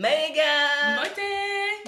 Megan Beauté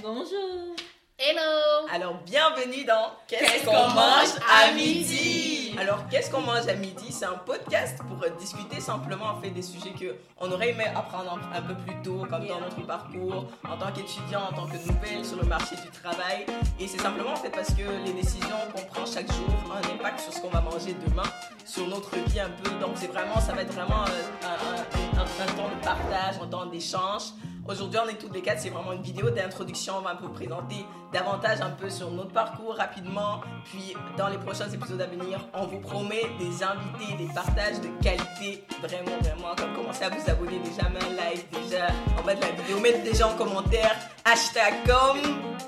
Bonjour. Hello Alors bienvenue dans Qu'est-ce qu'on mange à midi? Alors qu'est-ce qu'on mange à midi? C'est un podcast pour discuter simplement en fait des sujets que on aurait aimé apprendre un, peu plus tôt, comme dans notre parcours, en tant qu'étudiant, en tant que nouvelle sur le marché du travail. Et c'est simplement en fait parce que les décisions qu'on prend chaque jour ont un impact sur ce qu'on va manger demain, sur notre vie un peu. Donc c'est vraiment, ça va être vraiment euh, un, un- un- un temps de partage, un temps d'échange. Aujourd'hui, on est toutes les quatre, c'est vraiment une vidéo d'introduction. On va un peu présenter davantage un peu sur notre parcours rapidement. Puis, dans les prochains épisodes à venir, on vous promet des invités, des partages de qualité. Vraiment, vraiment. Comme commencez à vous abonner déjà, un like déjà en bas de la vidéo. Mettez déjà en commentaire hashtag com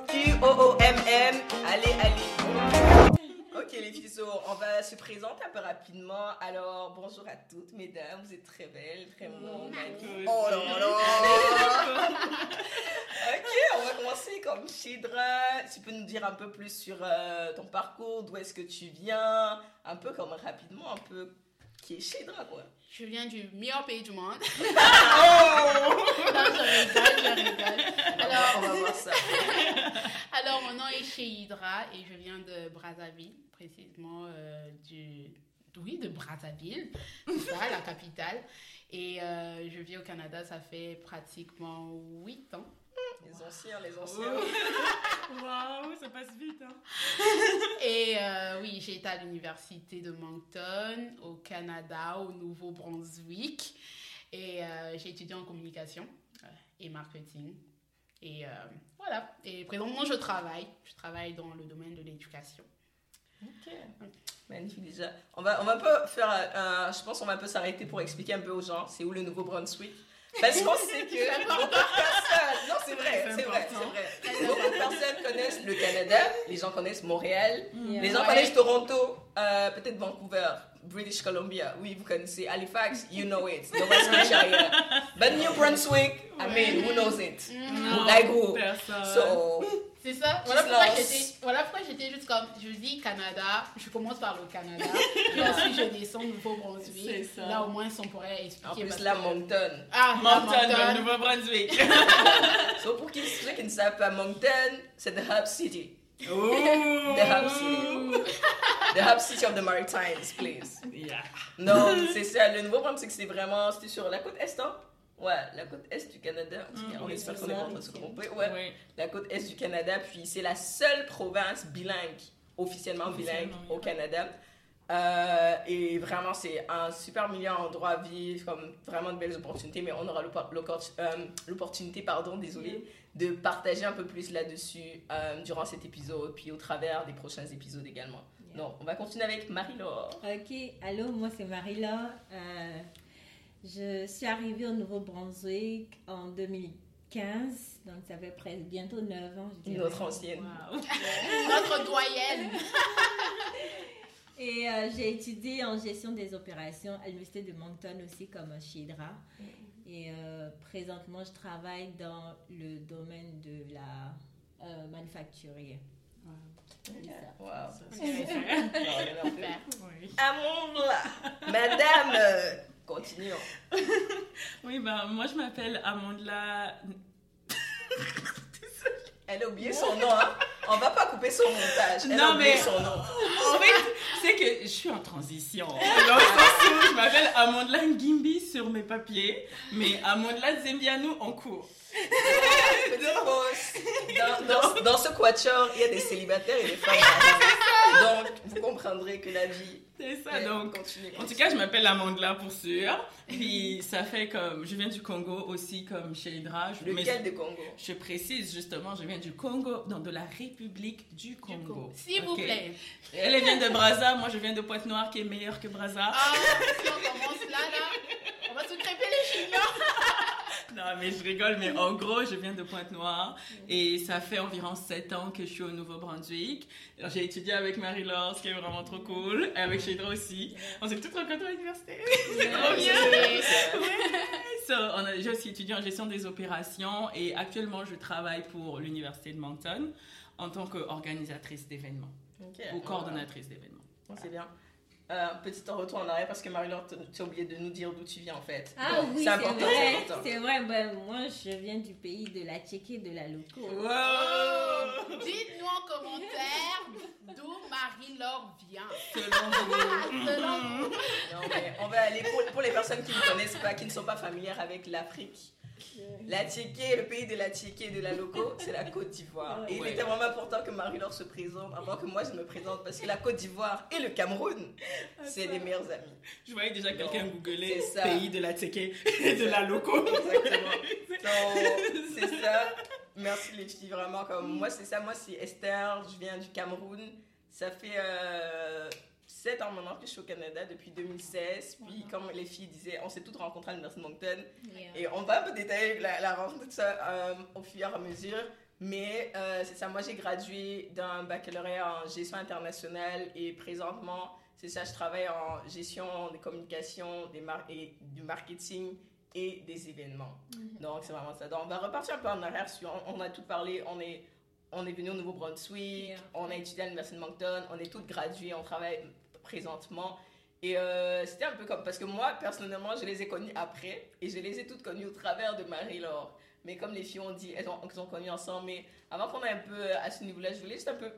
Q-O-O-M-M. Allez, allez. Ok les filles, so, on va se présenter un peu rapidement. Alors bonjour à toutes mesdames, vous êtes très belles, très blondes. magnifiques. Oh là là Ok, on va commencer comme Chidra. Tu peux nous dire un peu plus sur euh, ton parcours, d'où est-ce que tu viens, un peu comme rapidement, un peu qui est Chidra quoi. Je viens du meilleur pays du monde. Oh non, je rigole, je rigole. Alors on va voir ça. alors, mon nom est Hydra et je viens de Brazzaville, précisément euh, du... Oui, de Brazzaville, ça, la capitale. Et euh, je vis au Canada, ça fait pratiquement 8 ans. Les anciens, les anciens. Waouh, ça passe vite. Hein. Et euh, oui, j'ai été à l'université de Moncton, au Canada, au Nouveau-Brunswick. Et euh, j'ai étudié en communication et marketing. Et euh, voilà. Et présentement, je travaille. Je travaille dans le domaine de l'éducation. Ok. Magnifique déjà. On va, on va un peu faire, je pense qu'on va un peu s'arrêter pour expliquer un peu aux gens c'est où le Nouveau-Brunswick? Parce qu'on sait que beaucoup de personnes, non c'est vrai, C'est vrai, c'est vrai. Beaucoup de personnes connaissent le Canada, les gens connaissent Montréal, Yeah. les gens Ouais. connaissent Toronto, euh, peut-être Vancouver, British Columbia, oui vous connaissez Halifax, you know it, Nova Scotia. But New Brunswick, I mean, who knows it? Non. Like who? Personne. So, C'est ça. Voilà pourquoi j'étais voilà pourquoi j'étais juste comme, je dis Canada, je commence par le Canada. et ensuite, je descends au Nouveau-Brunswick. C'est ça. Là, au moins, on pourrait en expliquer. plus parce là, que- Moncton. Ah, Moncton, le Nouveau-Brunswick. So, pour qui- ceux qui ne savent pas, Moncton, c'est the hub city. Ouh. The hub city. The hub city of the Maritimes, please. Yeah. Non, c'est ça. Le Nouveau-Brunswick, c'est vraiment. C'était sur la côte est, hein? Ouais, la côte est du Canada. En tout cas, Mm, on oui, espère qu'on est ça. en train de se tromper. Ouais, Oui. la côte est du Canada. Puis c'est la seule province bilingue, officiellement bilingue, au. Canada. Euh, et vraiment, c'est un super milieu endroit à vivre, comme vraiment de belles opportunités. Mais on aura euh, l'opportunité, pardon, désolé, de partager un peu plus là-dessus euh, durant cet épisode, puis au travers des prochains épisodes également. Donc, on va continuer avec Marie-Laure. Ok, allô, moi c'est Marie-Laure. Je suis arrivée au Nouveau-Brunswick en 2015, donc ça fait presque bientôt 9 ans. Notre ancienne. Wow. Notre doyenne. Et euh, j'ai étudié en gestion des opérations à l'Université de Moncton aussi comme Chidra. Et euh, présentement, je travaille dans le domaine de la euh, manufacturier. C'est ça. Wow. Ça, Ok. c'est- Non, il y en a un peu. Super. Oui. Amanda, madame, euh, continuons. Oui, ben moi je m'appelle Amandla. Elle a oublié son nom, hein. On va pas couper son montage. Elle a Non, oublié mais- son nom. En fait, c'est que je suis en transition. Dans le sens où je m'appelle Amandla Ngimbi sur mes papiers, mais Amandla Zembianou en cours. Dans, dans, dans ce quatuor, il y a des célibataires et des femmes. Donc, vous comprendrez que la vie. C'est ça, donc. continue. En tout cas, je m'appelle Amandla pour sûr. Puis ça fait comme. Je viens du Congo aussi, comme chez Hydra. Je- mais lequel de Congo? Je précise justement, je viens du Congo, donc de la République du Congo. S'il vous plaît. Elle elle vient de Brazza, moi je viens de Pointe-Noire qui est meilleure que Brazza. Ah, si on commence là, là, on va se crêper les chignons. Non, mais je rigole, mais en gros, je viens de Pointe-Noire et ça fait environ 7 ans que je suis au Nouveau-Brunswick. J'ai étudié avec Marie-Laure, ce qui est vraiment trop cool, et avec Shedra aussi. On s'est toutes rencontrées à l'université. C'est trop bien! So, on a, j'ai aussi étudié en gestion des opérations et actuellement, je travaille pour l'université de Moncton en tant qu'organisatrice d'événements ou coordonnatrice d'événements. C'est bien. Euh, petit retour en arrière parce que Marie-Laure, tu as oublié de nous dire d'où tu viens en fait. Ah oui, c'est vrai. C'est vrai. Ben, moi, je viens du pays de la Tchéquie de la Loco. Wow. Dites-nous en commentaire d'où Marie-Laure vient. Selon vous. on va aller pour, pour les personnes qui ne connaissent pas, qui ne sont pas familières avec l'Afrique. La Tchéquée, le pays de la Tchéquée et de la Loco, c'est la Côte d'Ivoire. Et il était vraiment important que Marie-Laure se présente avant que moi je me présente parce que la Côte d'Ivoire et le Cameroun, c'est les meilleurs amis. Je voyais déjà quelqu'un googler pays de la Tchéquée et de la Loco. Exactement. c'est ça. Merci les filles, vraiment. Comme moi, c'est ça. Moi, c'est Esther. Je viens du Cameroun. Ça fait. Euh, 7 ans maintenant que je suis au Canada depuis 2016. Puis, comme les filles disaient, on s'est toutes rencontrées à l'Université de Moncton. Et on va un peu détailler la, rencontre, tout ça euh, au fur et à mesure. Mais euh, c'est ça, moi j'ai gradué d'un baccalauréat en gestion internationale et présentement, c'est ça, je travaille en gestion des communications, des et du marketing et des événements. Mm-hmm. Donc c'est vraiment ça. Donc on va repartir un peu en arrière. On, on a tout parlé, on est on est venu au Nouveau-Brunswick, on a étudié à l'Université de Moncton, on est toutes graduées, on travaille présentement. Et euh, c'était un peu comme. Parce que moi, personnellement, je les ai connues après. Et je les ai toutes connues au travers de Marie-Laure. Mais comme les filles ont dit, elles ont, elles ont connu ensemble. Mais avant qu'on aille un peu à ce niveau-là, je voulais juste un peu.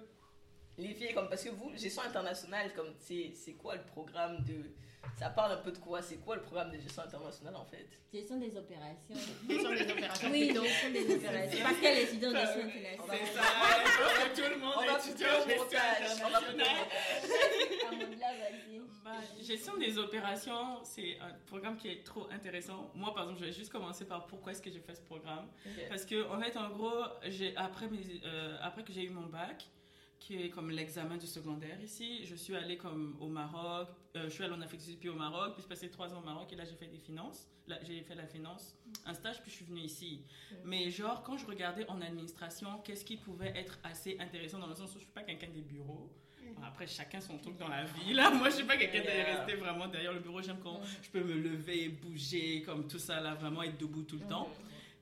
Les filles, comme. Parce que vous, gestion internationale, comme. C'est quoi le programme de ça parle un peu de quoi? C'est quoi le programme de gestion internationale en fait? Gestion des opérations. gestion des opérations. Oui, gestion des opérations. Parce qu'elle est étudiante de gestion internationale. C'est ça, tout le monde est étudiant en gestion internationale. Bah, gestion des opérations, c'est un programme qui est trop intéressant. Moi, par exemple, je vais juste commencer par pourquoi est-ce que j'ai fait ce programme. Parce que, en fait, en gros, après, euh, après que j'ai eu mon bac, qui est comme l'examen du secondaire ici. Je suis allée comme au Maroc, euh, je suis allée en Afrique du Sud puis au Maroc, puis j'ai passé trois ans au Maroc et là j'ai fait des finances. Là j'ai fait la finance, un stage puis je suis venue ici. Mais genre quand je regardais en administration, qu'est-ce qui pouvait être assez intéressant dans le sens où je suis pas quelqu'un des bureaux. après, chacun son truc dans la vie. Là, moi, je suis pas quelqu'un de rester vraiment derrière le bureau. J'aime quand je peux me lever, bouger, comme tout ça, là, vraiment être debout tout le temps.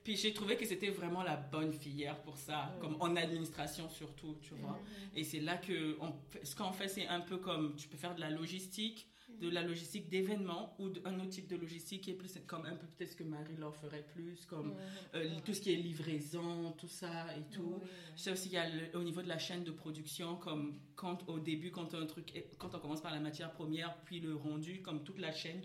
Puis j'ai trouvé que c'était vraiment la bonne filière pour ça, comme en administration surtout, tu vois. Et c'est là que on, ce qu'on fait, c'est un peu comme tu peux faire de la logistique, de la logistique d'événements ou d'un autre type de logistique qui est plus comme un peu peut-être ce que Marie leur ferait plus, comme euh, tout ce qui est livraison, tout ça et tout. Sais aussi qu'il y a au niveau de la chaîne de production, comme quand au début, quand un truc, quand on commence par la matière première, puis le rendu, comme toute la chaîne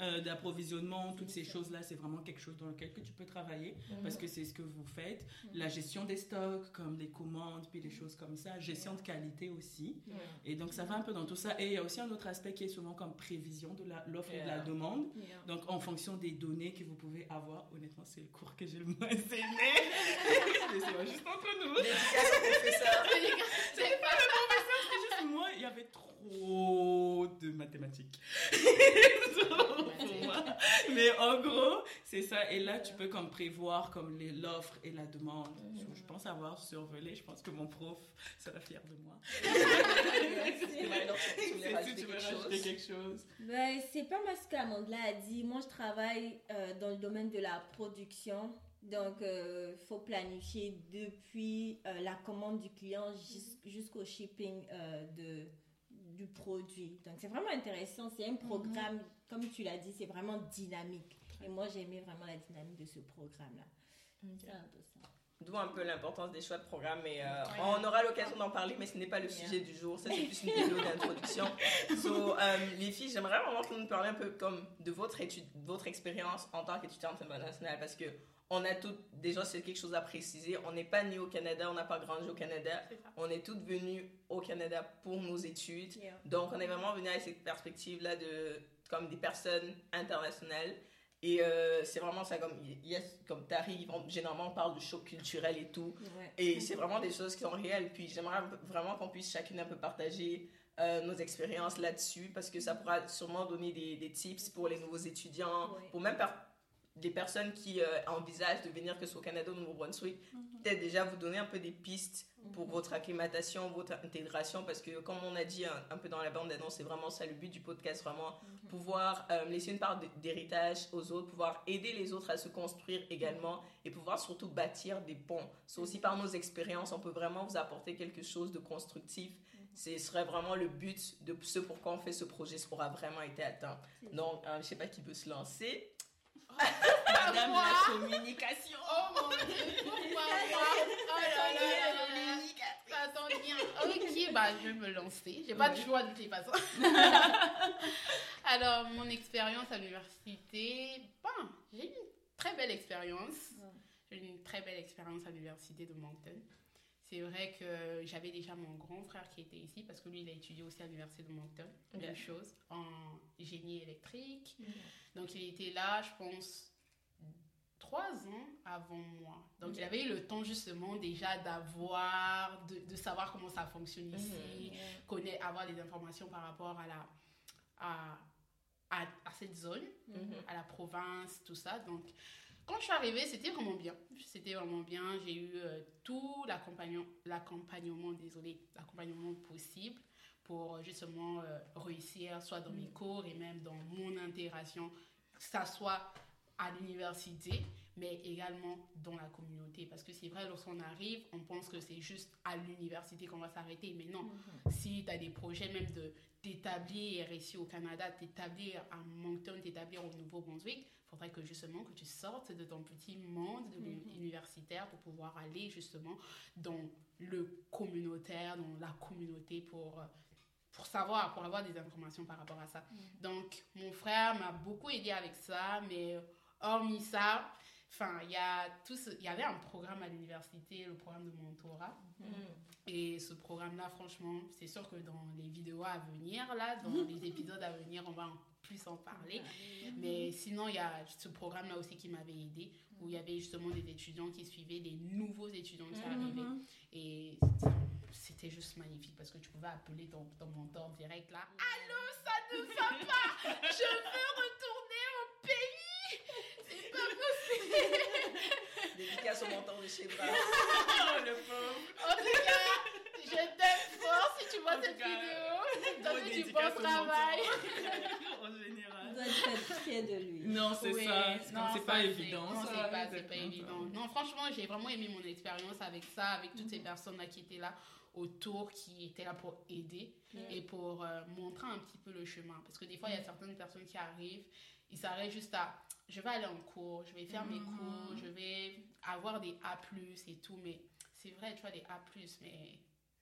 euh, d'approvisionnement, toutes ces choses-là, c'est vraiment quelque chose dans lequel que tu peux travailler parce que c'est ce que vous faites. La gestion des stocks, comme des commandes, puis des choses comme ça. Gestion de qualité aussi. Et donc ça va un peu dans tout ça. Et il y a aussi un autre aspect qui est souvent comme prévision de l'offre et de la demande. Donc, en fonction des données que vous pouvez avoir, honnêtement, c'est le cours que j'ai le moins aimé. c'est juste entre nous. C'est pas le professeur, c'est juste moi, il y avait trop de mathématiques. Mais en gros, c'est ça. Et là, tu peux comme prévoir comme l'offre et la demande. Je pense avoir survolé. Je pense que mon prof sera fier de moi. tu veux rajouter quelque chose ben, C'est pas mal ce qu'Amandla a dit. Moi, je travaille euh, dans le domaine de la production. Donc, il euh, faut planifier depuis euh, la commande du client jusqu'au shipping de du produit. Donc, c'est vraiment intéressant. C'est un mhm. programme, comme tu l'as dit, c'est vraiment dynamique. Et moi, j'ai aimé vraiment la dynamique de ce programme-là. C'est un peu ça. D'où un peu l'importance des choix de programme. Et, euh, On aura l'occasion d'en parler, mais ce n'est pas le sujet du jour. Ça, c'est plus une vidéo d'introduction. so, euh, les filles, j'aimerais vraiment que nous parliez un peu comme de votre étude, votre expérience en tant qu'étudiante internationale, parce que on a toutes, déjà c'est quelque chose à préciser, on n'est pas né au Canada, on n'a pas grandi au Canada, on est toutes venues au Canada pour nos études. Donc on est vraiment venu avec cette perspective-là de comme des personnes internationales. Et euh, c'est vraiment ça, comme, yes, comme tu arrives, généralement on parle de choc culturel et tout. Et c'est vraiment des choses qui sont réelles. Puis j'aimerais vraiment qu'on puisse chacune un peu partager euh, nos expériences là-dessus, parce que ça pourra sûrement donner des, des, tips pour les nouveaux étudiants, pour même des personnes qui euh, envisagent de venir que ce soit au Canada ou au Nouveau-Brunswick, peut-être déjà vous donner un peu des pistes pour votre acclimatation, votre intégration, parce que comme on a dit un, un peu dans la bande d'annonce, c'est vraiment ça le but du podcast, vraiment pouvoir euh, laisser une part d'héritage aux autres, pouvoir aider les autres à se construire également et pouvoir surtout bâtir des ponts. C'est aussi par nos expériences, on peut vraiment vous apporter quelque chose de constructif. Ce serait vraiment le but de ce pourquoi on fait ce projet, ça aura vraiment été atteint. Donc, euh, je sais pas qui veut se lancer. Madame Moi la communication. Oh mon dieu, pourquoi moi Oh là là. Ça tombe bien. Ok, bah je vais me lancer. J'ai pas de choix de toutes les façons. Alors, mon expérience à l'université, ben, j'ai eu une très belle expérience. J'ai eu une très belle expérience à l'université de Moncton. C'est vrai que j'avais déjà mon grand frère qui était ici parce que lui, il a étudié aussi à l'université de Moncton, même Ok. chose, en génie électrique. Donc, il était là, je pense, trois ans avant moi. Donc, il avait eu le temps justement déjà d'avoir, de, de savoir comment ça fonctionne ici, connaître, avoir des informations par rapport à la, à, à, à cette zone, Mhm. à la province, tout ça. Donc, quand je suis arrivée, c'était vraiment bien. C'était vraiment bien. J'ai eu euh, tout l'accompagnement, l'accompagnement, désolé, l'accompagnement possible pour euh, justement euh, réussir, soit dans mes cours et même dans mon intégration, que ça soit à l'université, mais également dans la communauté. Parce que c'est vrai, lorsqu'on arrive, on pense que c'est juste à l'université qu'on va s'arrêter, mais non. Si tu as des projets même de t'établir ici au Canada, t'établir à Moncton, t'établir au Nouveau-Brunswick, il faudrait que justement que tu sortes de ton petit monde de l'uni- universitaire pour pouvoir aller justement dans le communautaire, dans la communauté pour, pour savoir, pour avoir des informations par rapport à ça. Donc, mon frère m'a beaucoup aidé avec ça, mais hormis ça, enfin, il y a tout ce- il y avait un programme à l'université, le programme de mentorat. Et ce programme-là, franchement, c'est sûr que dans les vidéos à venir, là, dans les épisodes à venir, on va en plus en parler. Mais sinon, il y a ce programme-là aussi qui m'avait aidé, où il y avait justement des étudiants qui suivaient des nouveaux étudiants qui arrivaient. Et c'était juste magnifique parce que tu pouvais appeler ton, ton mentor direct là. Allô, ça ne va pas Je veux retourner au pays C'est pas possible Dédicace au mentor de chez Bra. Oh, le pauvre. En tout cas, je t'aime fort si tu vois En cette cas, vidéo. T'as fait du bon travail. en On général. doit être fier de lui. Non, c'est Oui, ça. C'est pas évident. Non, c'est pas, pas évident. Non, franchement, j'ai vraiment aimé mon expérience avec ça, avec toutes ces personnes-là qui étaient là autour, qui étaient là pour aider et pour euh, montrer un petit peu le chemin. Parce que des fois, il y a certaines personnes qui arrivent, ils s'arrêtent juste à je vais aller en cours, je vais faire mes Mhm. cours, je vais avoir des A, et tout. Mais c'est vrai, tu vois, des A, mais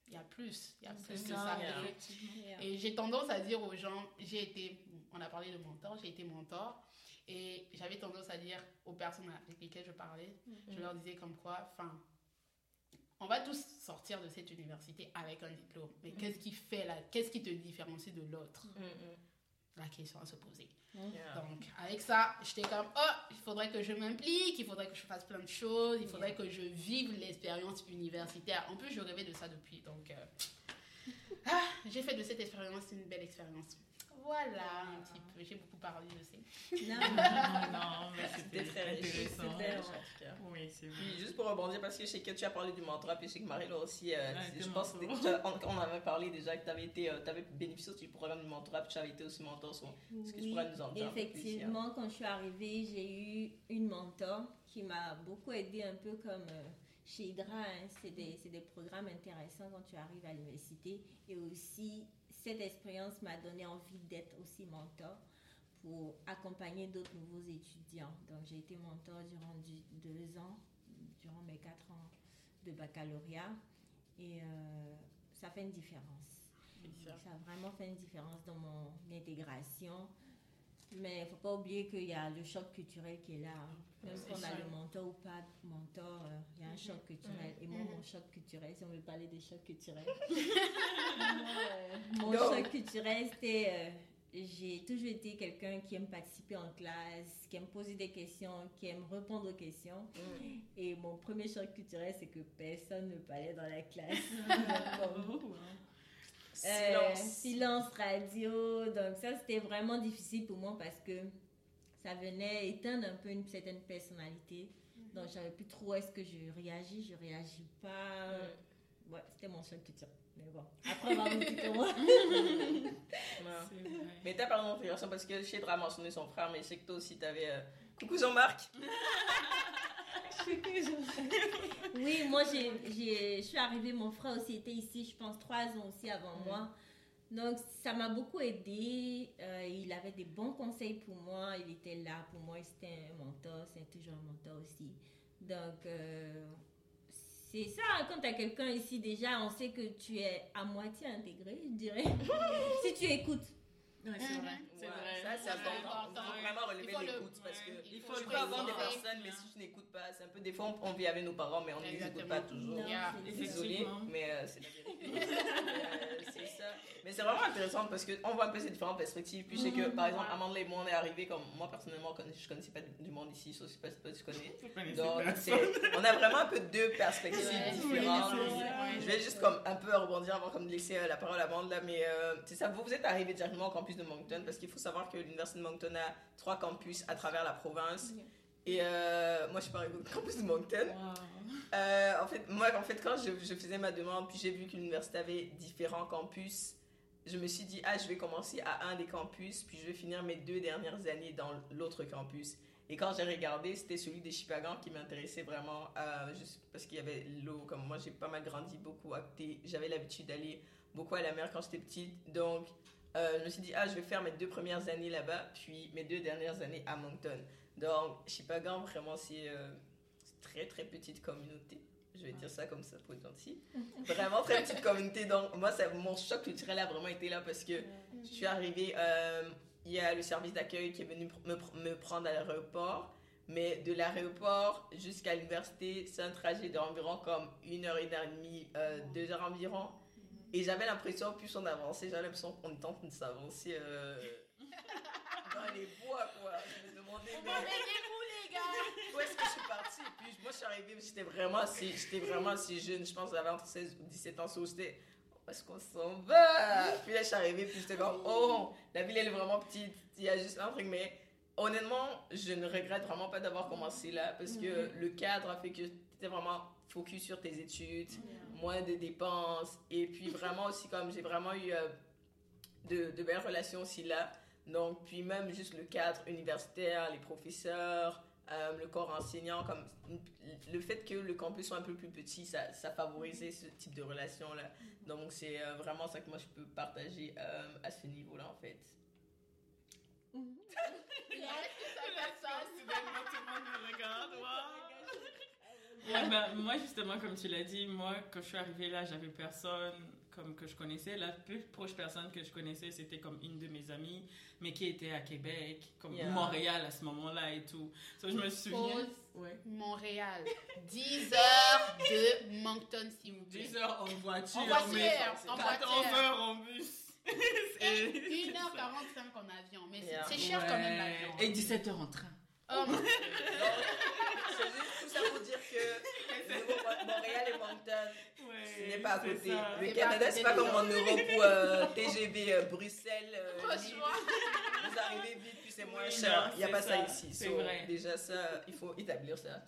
il y a plus. Il y a plus que ça. Yeah. Et j'ai tendance à dire aux gens, j'ai été, on a parlé de mentor, j'ai été mentor, et j'avais tendance à dire aux personnes avec lesquelles je parlais, je leur disais comme quoi, enfin, on va tous sortir de cette université avec un diplôme, mais qu'est-ce qui fait là, qu'est-ce qui te différencie de l'autre? La question à se poser. Yeah. Donc, avec ça, j'étais comme, oh, il faudrait que je m'implique, il faudrait que je fasse plein de choses, il faudrait que je vive l'expérience universitaire. En plus, je rêvais de ça depuis. Donc, euh, ah, j'ai fait de cette expérience une belle expérience. Voilà, un petit peu. J'ai beaucoup parlé, je sais. Non, Non, mais C'était très intéressant. Oui, c'est vrai. Puis juste pour rebondir, parce que je sais que tu as parlé du mentorat, puis je sais que Marie-Laure aussi, euh, Ouais, je pense que on, on avait parlé déjà que tu avais, été, euh, t'avais bénéficié aussi du programme du mentorat, puis tu avais été aussi mentor. sur- Est-ce que tu pourrais nous en dire un peu plus, Effectivement, quand je suis arrivée, j'ai eu une mentor qui m'a beaucoup aidée, un peu comme euh, chez Hydra. hein. C'est des, c'est des programmes intéressants quand tu arrives à l'université. Et aussi, cette expérience m'a donné envie d'être aussi mentor pour accompagner d'autres nouveaux étudiants. Donc, j'ai été mentor durant du- deux ans, durant mes quatre ans de baccalauréat. Et euh, ça fait une différence. Ça a vraiment fait une différence dans mon intégration. Mais il ne faut pas oublier qu'il y a le choc culturel qui est là. Hein. Même C'est si on a le mentor ou pas mentor, euh, il y a un choc culturel. Et moi, Mhm. mon choc culturel, si on veut parler des chocs culturels, euh, mon choc culturel, c'était... euh, j'ai toujours été quelqu'un qui aime participer en classe, qui aime poser des questions, qui aime répondre aux questions. Mm. Et mon premier choc culturel, c'est que personne ne parlait dans la classe. Euh, Silence. silence radio. Donc ça, c'était vraiment difficile pour moi parce que ça venait éteindre un peu une certaine personnalité. Donc, je savais plus trop est-ce que je réagis, je réagis pas? Ouais, c'était mon seul petit Mais bon, après, on va vrai. Mais t'as parlé d'intégration parce que Chedra a mentionné son frère, mais je sais que toi aussi t'avais. euh, Coucou Jean-Marc! Oui, moi, j'ai, j'ai- je suis arrivée, mon frère aussi était ici, je pense, trois ans aussi avant moi. Donc, ça m'a beaucoup aidé. Euh, il avait des bons conseils pour moi. Il était là pour moi. C'était un mentor. C'est toujours un mentor aussi. Donc, euh, c'est ça. Quand tu as quelqu'un ici, déjà, on sait que tu es à moitié intégré, je dirais. si tu écoutes. Ouais, c'est vrai. C'est Ouais, vrai. Ça, c'est important. important. Il faut vraiment relever l'écoute parce que il faut peux le avoir des personnes, mais si je n'écoute pas, c'est un peu. Des fois, on, vit avec nos parents, mais on ne les écoute pas toujours. Effectivement. mais euh, c'est la vérité. Euh, c'est ça. Mais c'est vraiment intéressant parce qu'on voit un peu ces différentes perspectives. Puis je sais que, par exemple, Amanda et moi, on est arrivés comme moi, personnellement, je je connaissais pas du monde ici, sauf si pas si tu connais. Donc, on a vraiment un peu deux perspectives Ouais, différentes. Je vais juste comme un peu rebondir avant comme de laisser euh, la parole à Amanda, mais euh, c'est ça, vous, vous êtes arrivé directement au campus de Moncton parce qu'il faut savoir que l'université de Moncton a trois campus à travers la province. Et euh, moi, je suis pas arrivée au campus de Moncton. Wow. Euh, en fait, moi, en fait, quand je, je faisais ma demande, puis j'ai vu que l'université avait différents campus, je me suis dit, ah, je vais commencer à un des campus, puis je vais finir mes deux dernières années dans l'autre campus. Et quand j'ai regardé, c'était celui des Chipagan qui m'intéressait vraiment, euh, juste parce qu'il y avait l'eau. Comme moi, j'ai pas mal grandi beaucoup à côté. J'avais l'habitude d'aller beaucoup à la mer quand j'étais petite. Donc, euh, je me suis dit, ah, je vais faire mes deux premières années là-bas, puis mes deux dernières années à Moncton. Donc, Chipagan, vraiment, c'est euh, c'est très, très petite communauté. Je vais dire ça comme ça pour être gentil. Vraiment très petite communauté. Donc, moi, ça, mon choc culturel a vraiment été là parce que je suis arrivée, euh, il y a le service d'accueil qui est venu me, me prendre à l'aéroport. Mais de l'aéroport jusqu'à l'université, c'est un trajet d'environ comme une heure, une heure et demie, euh, deux heures environ. Et j'avais l'impression, plus on avançait, j'avais l'impression qu'on train de s'avancer euh, dans les bois, quoi. Je me demandais, mais où, est-ce que je suis partie? Puis moi, je suis arrivée, j'étais vraiment assez, j'étais vraiment assez jeune. Je pense que j'avais entre 16 ou 17 ans. So, j'étais, où est-ce qu'on s'en va? Puis là, je suis arrivée, puis j'étais comme, oh, la ville, elle est vraiment petite. Il y a juste un truc, mais honnêtement, je ne regrette vraiment pas d'avoir commencé là parce que le cadre a fait que tu étais vraiment focus sur tes études, moins de dépenses. Et puis vraiment aussi, comme j'ai vraiment eu euh, de, de belles relations aussi là. Donc, puis même juste le cadre universitaire, les professeurs, euh, le corps enseignant, comme le fait que le campus soit un peu plus petit, ça, ça favorisait ce type de relation-là. Donc, c'est euh, vraiment ça que moi je peux partager euh, à ce niveau-là en fait. Soudainement, tout le monde me regarde. Wow. Ouais, moi, justement, comme tu l'as dit, moi, quand je suis arrivée là, j'avais personne comme que je connaissais. La plus proche personne que je connaissais, c'était comme une de mes amies, mais qui était à Québec, comme Yeah. Montréal à ce moment-là et tout. So, je me souviens. Ouais. Montréal. 10 heures de Moncton, s'il vous plaît. 10 heures en voiture, En voiture, mais en 14 voiture. heures en bus. Et C'est- 1h45 en avion. Mais c'est Yeah. c'est cher quand même l'avion. Et 17 heures en train. Oh, Donc, c'est juste tout ça pour dire que Montréal et Moncton, ce n'est pas à côté. Le Canada, c'est pas comme en Europe où euh, TGV euh, Bruxelles, euh, vous arrivez vite puis c'est moins Oui, cher. non, Il n'y a pas ça, ça, ici. c'est So, vrai. Déjà ça, il faut établir ça.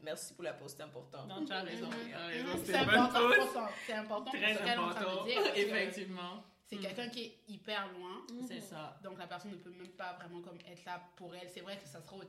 Merci pour la pause, c'est important. Non, tu as raison. Mhm. C'est important. C'est important Très important. que Effectivement. C'est Mm. quelqu'un qui est hyper loin. C'est ça. Donc la personne ne peut même pas vraiment comme être là pour elle. C'est vrai que ça sera au,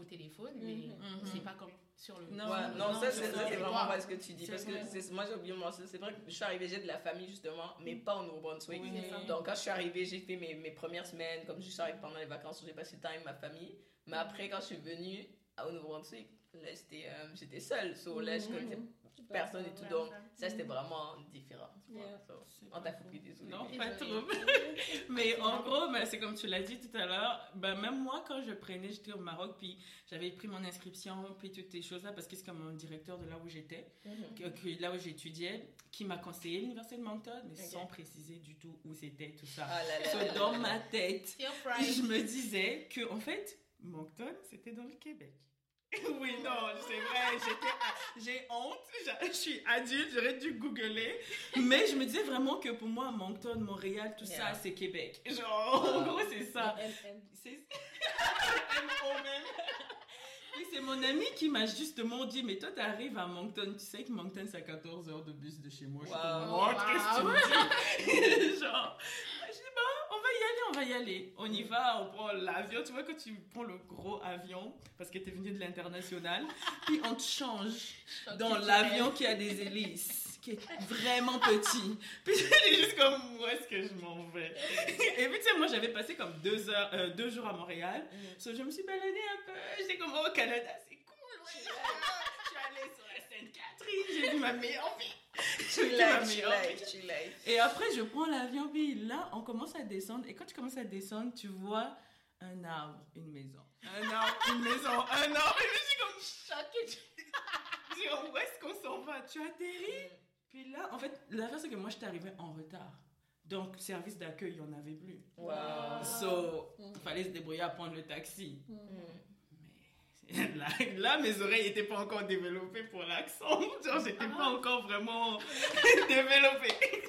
au téléphone, mais Mhm. c'est pas comme sur le. Non, Ouais, non, non, ça, c'est vraiment vrai ce que tu dis. Parce que vrai. moi, j'ai oublié de mentionner. C'est vrai que je suis arrivée, j'ai de la famille justement, mais pas au Nouveau-Brunswick. Oui. Donc, quand je suis arrivée, j'ai fait mes, mes premières semaines, comme je suis arrivée pendant les vacances, j'ai passé le temps avec ma famille. Mais après, quand je suis venue à- au Nouveau-Brunswick, là, j'étais euh, j'étais seule. So, là, je connaissais personne et tout. Donc, ça, c'était vraiment différent. tu vois. Yeah. So, on t'a coupé, désolé. Non, pas Désolée. trop. Mais en gros, ben, c'est comme tu l'as dit tout à l'heure, ben, même moi, quand je prenais, j'étais au Maroc, puis j'avais pris mon inscription, puis toutes ces choses-là, parce que c'est comme mon directeur de là où j'étais, Mhm. que- que- là où j'étudiais, qui m'a conseillé l'université de Moncton, mais sans préciser du tout où c'était, tout ça. Là là So, là là dans ma tête, je me disais que, en fait, Moncton, c'était dans le Québec. Oui, non, c'est vrai, j'étais, j'ai honte, je suis adulte, j'aurais dû googler, mais je me disais vraiment que pour moi, Moncton, Montréal, tout Yeah. ça, c'est Québec. Genre, en gros, c'est ça. C'est c'est mon ami qui m'a justement dit, mais toi, t'arrives à Moncton. Tu sais que Moncton, c'est à 14 heures de bus de chez moi. Je suis Wow. comme, What? qu'est-ce que tu me dis? Genre, je on va y aller, on va y aller. On y va, on prend l'avion. Tu vois, quand tu prends le gros avion, parce que t'es venu de l'international, puis on te change dans l'avion qui a des hélices, qui est vraiment petit. Puis j'étais juste comme, où est-ce que je m'en vais? Et puis, tu sais, moi, j'avais passé comme deux, heures, euh, deux jours à Montréal. So, je me suis baladée un peu. J'étais comme, oh, au Canada, c'est cool. ouais. Je suis allée sur la Sainte-Catherine. J'ai vu ma meilleure vie. Tu life, tu life, tu life. Et après, je prends l'avion, puis là, on commence à descendre. Et quand tu commences à descendre, tu vois un arbre, une maison. Un arbre, une maison, un arbre. Et je suis comme choquée. Je dis, oh, où est-ce qu'on s'en va? Tu atterris. Puis là, en fait, l'affaire, c'est que moi, j'étais arrivée en retard. Donc, service d'accueil, il n'y en avait plus. Wow. So, il fallait se débrouiller à prendre le taxi. Mais là, là, mes oreilles n'étaient pas encore développées pour l'accent. Genre, j'étais pas encore vraiment développée.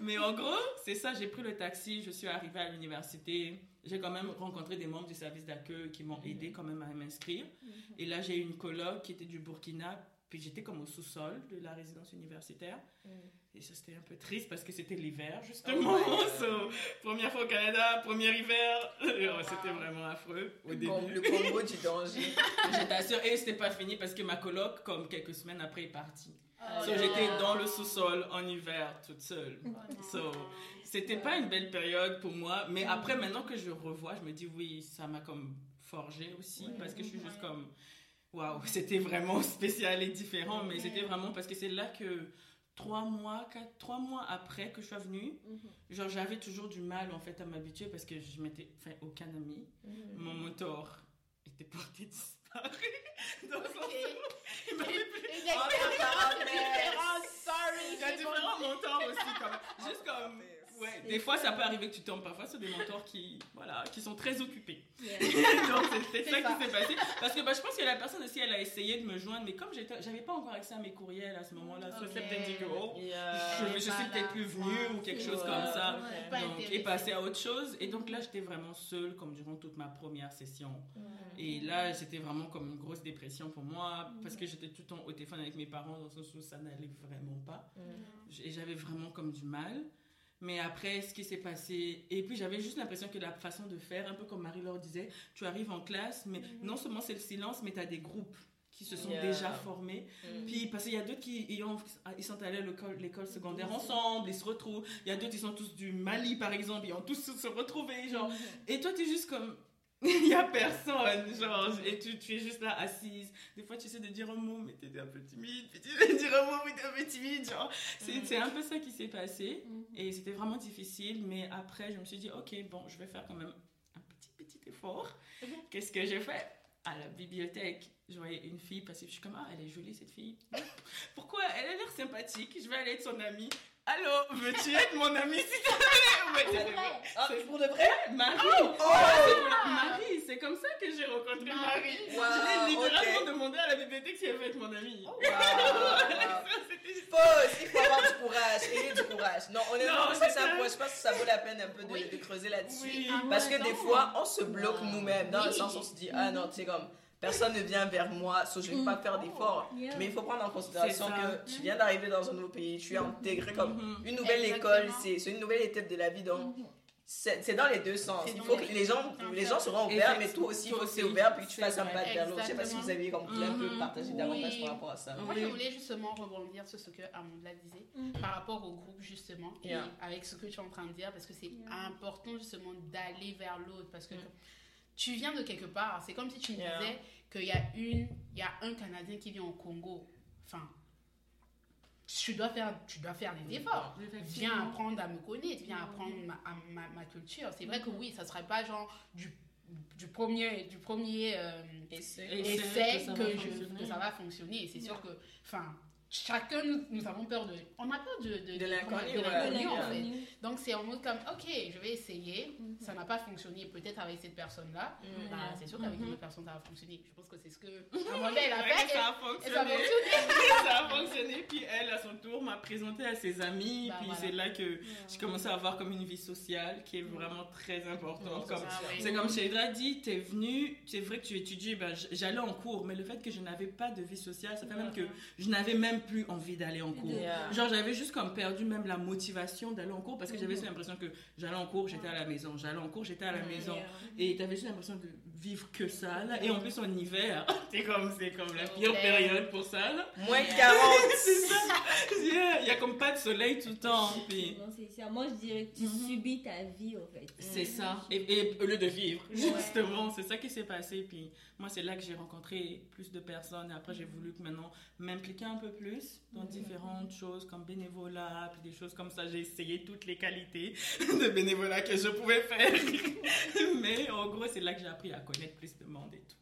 Mais en gros, c'est ça, j'ai pris le taxi, je suis arrivée à l'université. J'ai quand même rencontré des membres du service d'accueil qui m'ont aidé quand même à m'inscrire. Et là, j'ai eu une coloc qui était du Burkina. Puis j'étais comme au sous-sol de la résidence universitaire. Et ça, c'était un peu triste parce que c'était l'hiver, justement. Oh So, première fois au Canada, premier hiver. Oh, C'était vraiment affreux au début. Con- Le combo du danger. Je t'assure, et c'était pas fini parce que ma coloc, comme quelques semaines après, est partie. Oh So, j'étais dans le sous-sol en hiver, toute seule. So, c'était pas une belle période pour moi, mais après, maintenant que je revois, je me dis oui, ça m'a comme forgé aussi parce que je suis juste comme waouh, c'était vraiment spécial et différent, mais c'était vraiment parce que c'est là que trois mois, quatre, trois mois après que je suis venue, genre j'avais toujours du mal en fait à m'habituer parce que je m'étais, enfin, aucun ami, mon moteur était porté disparu. Dans son Ok. il m'avait plus- Une Oh, sorry. il y a différents mentors aussi, comme, juste comme, ouais, des fois ça peut arriver que tu tombes parfois sur des mentors qui, voilà, qui sont très occupés. Yeah. Donc c'est ça, ça. qui s'est passé. Parce que bah, je pense que la personne aussi, elle a essayé de me joindre, mais comme j'avais pas encore accès à mes courriels à ce moment-là, soit Ok. c'est peut-être dit que oh, Yeah. je, je suis peut-être plus venue ou quelque chose Ouais. comme ça. Ouais. Donc, et passer à autre chose. Et donc là, j'étais vraiment seule, comme durant toute ma première session. Et là, c'était vraiment comme une grosse dépression pour moi, parce que j'étais tout le temps au téléphone avec mes parents, dans le sens où ça n'allait vraiment pas. Et j'avais vraiment comme du mal. Mais après, ce qui s'est passé, et puis j'avais juste l'impression que la façon de faire, un peu comme Marie-Laure disait, tu arrives en classe, mais non seulement c'est le silence, mais tu as des groupes qui se sont Yeah. déjà formés. Mm. Puis, parce qu'il y a d'autres qui ils, ont- ils sont allés à l'école, secondaire ensemble, ils se retrouvent. Il y a d'autres, ils sont tous du Mali, par exemple, ils ont tous se retrouvé genre. Et toi, tu es juste comme. Il y a personne, genre, et tu, tu es juste là assise. Des fois, tu essaies de dire un mot, mais t'es un peu timide. Puis tu essaies de dire un mot, mais t'es un peu timide, genre. C'est c'est un peu ça qui s'est passé. Et c'était vraiment difficile, mais après, je me suis dit, ok, bon, je vais faire quand même un petit, petit effort. Qu'est-ce que j'ai fait? À la bibliothèque, je voyais une fille passer, je suis comme, ah, elle est jolie cette fille. Pourquoi? Elle a l'air sympathique, je vais aller être son amie. Allô, veux-tu être mon amie s'il te plaît? C'est vrai. Ah, pour de vrai? Marie? Oh! Marie, c'est comme ça que j'ai rencontré Marie. Wow, je l'ai littéralement demandé à la bibliothèque si elle veut être mon amie. Wow. Juste- Pause, il faut avoir du courage, ayez du courage. Non, honnêtement, Non, c'est c'est ça, ça. je pense que ça vaut la peine un peu de, Oui. de creuser là-dessus. Oui. Ah, Parce que des non. fois, on se bloque Non. nous-mêmes, dans le Oui. sens où on se dit, ah non, tu sais, comme, personne ne vient vers moi, so je vais pas faire d'efforts. Yeah. Mais il faut prendre en considération que tu viens d'arriver dans un nouveau pays, tu es intégré comme Mhm. une nouvelle Exactement. école, c'est une nouvelle étape de la vie, donc c'est c'est dans les deux sens. Il faut les que les gens, les gens seront ouverts, mais toi aussi, il faut que tu aussi. ouvert puis que tu fasses un pas vers l'autre. Je sais pas si vous aviez comme voulu un peu partager davantage Oui. par rapport à ça. Moi, je voulais justement rebondir sur ce que Amanda disait par rapport au groupe, justement, et avec ce que tu es en train de dire, parce que c'est Yeah. important, justement, d'aller vers l'autre. Parce que Mm. Tu viens de quelque part. C'est comme si tu me Yeah. disais qu'il y a une, il y a un Canadien qui vient au Congo. Enfin, tu dois faire, tu dois faire des efforts. Viens apprendre à me connaître, viens apprendre ma, à ma, ma culture. C'est vrai que oui, ça serait pas genre du, du premier, du premier euh, c'est que ça que, va je- fonctionner. que ça va fonctionner. Et c'est sûr que, enfin, chacun, nous, nous avons peur de. On a peur de, de, De l'inconnu, de ouais. l'inconnu, en Ouais. fait. Donc, c'est en mode comme, ok, je vais essayer. Ça n'a pas fonctionné, peut-être avec cette personne-là. Mhm. Bah, c'est sûr qu'avec Mhm. une autre personne, ça va fonctionner. Je pense que c'est ce que Amanda, elle a Ouais, fait. ça a Et ça a fonctionné. fonctionné. ça a fonctionné. puis elle, à son tour, m'a présenté à ses amis, Bah, puis voilà. c'est là que j'ai commencé à avoir comme une vie sociale qui est vraiment très importante. Comme, Ah c'est comme Shaidra dit, t'es venue, c'est vrai que tu étudies, ben, j'allais en cours, mais le fait que je n'avais pas de vie sociale, ça fait même que je n'avais même plus envie d'aller en cours. Yeah. Genre, j'avais juste comme perdu même la motivation d'aller en cours parce que j'avais juste l'impression que j'allais en cours, j'étais à la maison, j'allais en cours, j'étais à la maison. Et t'avais juste l'impression de vivre que ça, là. Et en plus, en hiver, c'est comme, c'est comme la pire période pour ça, là. Moins 40. c'est ça. Yeah, Il y a comme pas de soleil tout le temps. Puis Non, c'est ça. Moi, je dirais que tu Mhm. subis ta vie, en fait. c'est ça. Et, et au lieu de vivre, Ouais. justement, c'est ça qui s'est passé. Puis moi, c'est là que j'ai rencontré plus de personnes. Et après, j'ai voulu que maintenant m'impliquer un peu plus dans différentes choses comme bénévolat, puis des choses comme ça. J'ai essayé toutes les qualités de bénévolat que je pouvais faire. Mais en gros, c'est là que j'ai appris à connaître plus de monde et tout.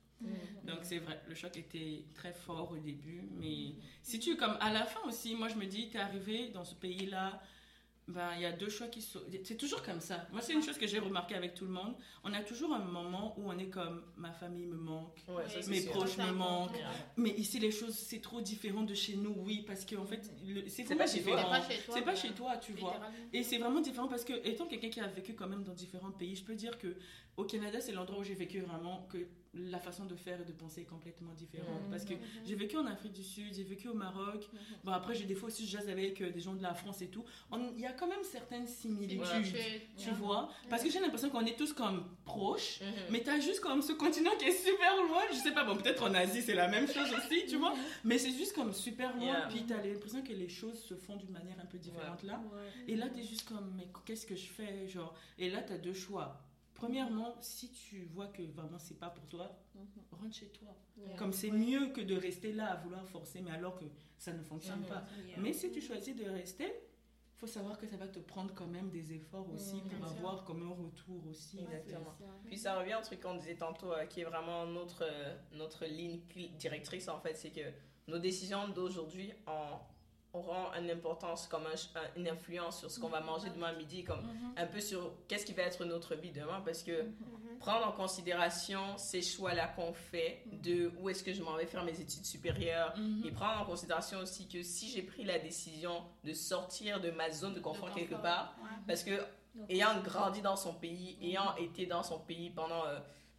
Donc c'est vrai, le choc était très fort au début, mais si tu comme à la fin aussi, moi je me dis, t'es arrivé dans ce pays-là, ben il y a deux choix qui sont, c'est toujours comme ça. Moi c'est une chose que j'ai remarqué avec tout le monde, on a toujours un moment où on est comme ma famille me manque, Ouais, ça, c'est mes sûr. proches me manquent, mais ici les choses c'est trop différent de chez nous, oui, parce qu'en fait c'est vraiment pas chez toi. différent. C'est pas chez toi. C'est pas voilà. chez toi, tu vois. Et c'est vraiment différent parce que, étant quelqu'un qui a vécu quand même dans différents pays, je peux dire que au Canada, c'est l'endroit où j'ai vécu vraiment que la façon de faire et de penser est complètement différente. Mhm. Parce que j'ai vécu en Afrique du Sud, j'ai vécu au Maroc. Bon, après, j'ai des fois aussi, je jase avec euh, des gens de la France et tout. On- Il y a quand même certaines similitudes. Tu vois Parce que j'ai l'impression qu'on est tous comme proches, Mhm. mais t'as juste comme ce continent qui est super loin. Je sais pas, bon, peut-être en Asie, c'est la même chose aussi, tu vois. Mais c'est juste comme super loin, Yeah. puis t'as l'impression que les choses se font d'une manière un peu différente là. Et là, t'es juste comme, mais qu'est-ce que je fais genre? Et là, t'as deux choix. Premièrement, si tu vois que vraiment c'est pas pour toi, rentre chez toi. Comme c'est mieux que de rester là à vouloir forcer, mais alors que ça ne fonctionne pas. Mais si tu choisis de rester, faut savoir que ça va te prendre quand même des efforts aussi Mhm. pour Bien sûr. avoir comme un retour aussi. Exactement. Puis ça revient au truc qu'on disait tantôt, euh, qui est vraiment notre, euh, notre ligne directrice en fait, c'est que nos décisions d'aujourd'hui en- auront une importance, comme un ch- un- une influence sur ce qu'on va manger demain à midi, comme Mhm. un peu sur qu'est-ce qui va être notre vie demain, parce que Mhm. prendre en considération ces choix-là qu'on fait, de où est-ce que je m'en vais faire mes études supérieures, Mhm. et prendre en considération aussi que si j'ai pris la décision de sortir de ma zone de confort De quelque part, ouais. parce que ayant grandi dans son pays, ayant été dans son pays pendant euh,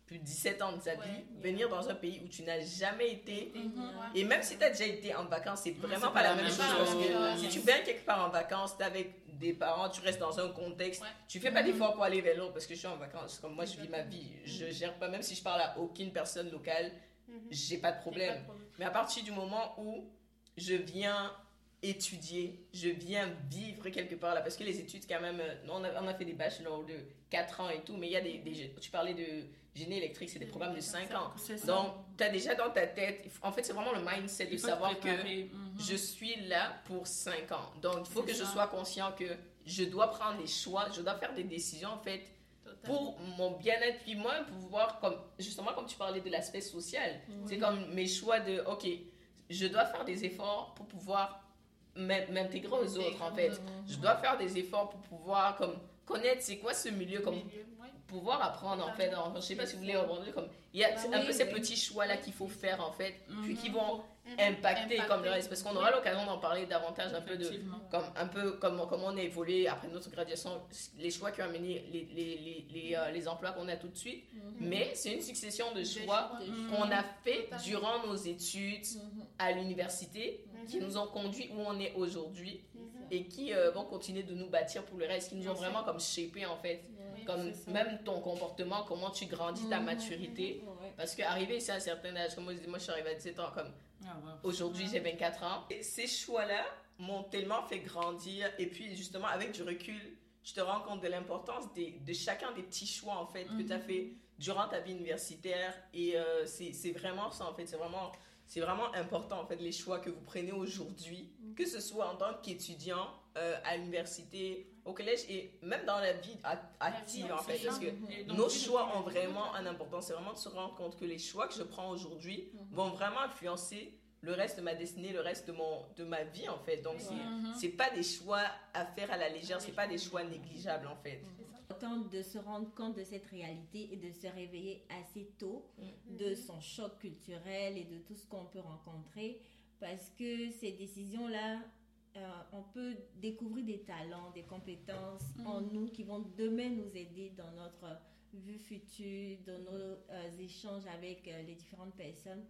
plus de 17 ans de sa vie, Ouais. venir dans un pays où tu n'as jamais été, Mhm. et même si tu as déjà été en vacances, c'est vraiment c'est pas, la même chose. Parce que si tu viens quelque part en vacances, tu avec des parents, tu restes dans un contexte, Ouais. tu fais pas d'effort pour aller vers l'autre parce que je suis en vacances. Comme moi, je vis ma vie, je gère pas, même si je parle à aucune personne locale, Mhm. j'ai pas de Pas problème. de problème. Mais à partir du moment où je viens étudier, je viens vivre quelque part là, parce que les études quand même, euh, on a, on a fait des bachelors de 4 ans et tout, mais il y a des, des- tu parlais de génie électrique, c'est des programmes de 5 ans. Donc, tu as déjà dans ta tête, en fait c'est vraiment le mindset de savoir que. Mhm. je suis là pour 5 ans. Donc, il faut que je sois conscient que je dois prendre des choix, je dois faire des décisions en fait Totalement. pour mon bien-être, puis moi, pouvoir, comme, justement, comme tu parlais de l'aspect social, c'est comme mes choix de, ok, je dois faire des efforts pour pouvoir m'intégrer aux autres, en fait. Je dois faire des efforts pour pouvoir, comme, connaître c'est quoi ce milieu, comme, Milieu, ouais. pouvoir apprendre, en fait. En- je sais pas si vous voulez rebondir, comme, il y a Bah un oui, peu ces oui. petits choix-là qu'il faut faire, en fait, puis Mhm. qui vont Mhm. impacter comme le reste, parce qu'on aura l'occasion d'en parler davantage un peu de, comme un peu comme comment on a évolué après notre graduation, les choix qui ont amené les, les, les, les, euh, les emplois qu'on a tout de suite. Mais c'est une succession de choix Mhm. qu'on a fait durant nos études à l'université qui nous ont conduit où on est aujourd'hui Mhm. et qui euh, vont continuer de nous bâtir pour le reste, qui nous ont vraiment comme shapé en fait. Oui, Comme même ton comportement, comment tu grandis, ta maturité. Parce qu'arriver ici à un certain âge, comme moi je dis, moi je suis arrivée à 17 ans, comme Ah, ouais. Aujourd'hui, j'ai 24 ans. Et ces choix-là m'ont tellement fait grandir. Et puis, justement, avec du recul, je te rends compte de l'importance de chacun des petits choix, en fait, que tu as fait durant ta vie universitaire. Et euh, c'est vraiment ça, en fait. C'est vraiment, c'est vraiment important, en fait, les choix que vous prenez aujourd'hui, que ce soit en tant qu'étudiant euh, à l'université, au collège et même dans la vie active, en fait. Parce que nos choix ont vraiment un importance. C'est vraiment de se rendre compte que les choix que je prends aujourd'hui Mhm. vont vraiment influencer le reste de ma destinée, le reste de, mon, de ma vie, en fait. Donc, c'est Mhm. c'est pas des choix à faire à la légère, c'est pas des choix négligeables, en fait. Important de se rendre compte de cette réalité et de se réveiller assez tôt de son choc culturel et de tout ce qu'on peut rencontrer parce que ces décisions-là, euh, on peut découvrir des talents, des compétences en nous qui vont demain nous aider dans notre vue future, dans nos euh, échanges avec euh, les différentes personnes.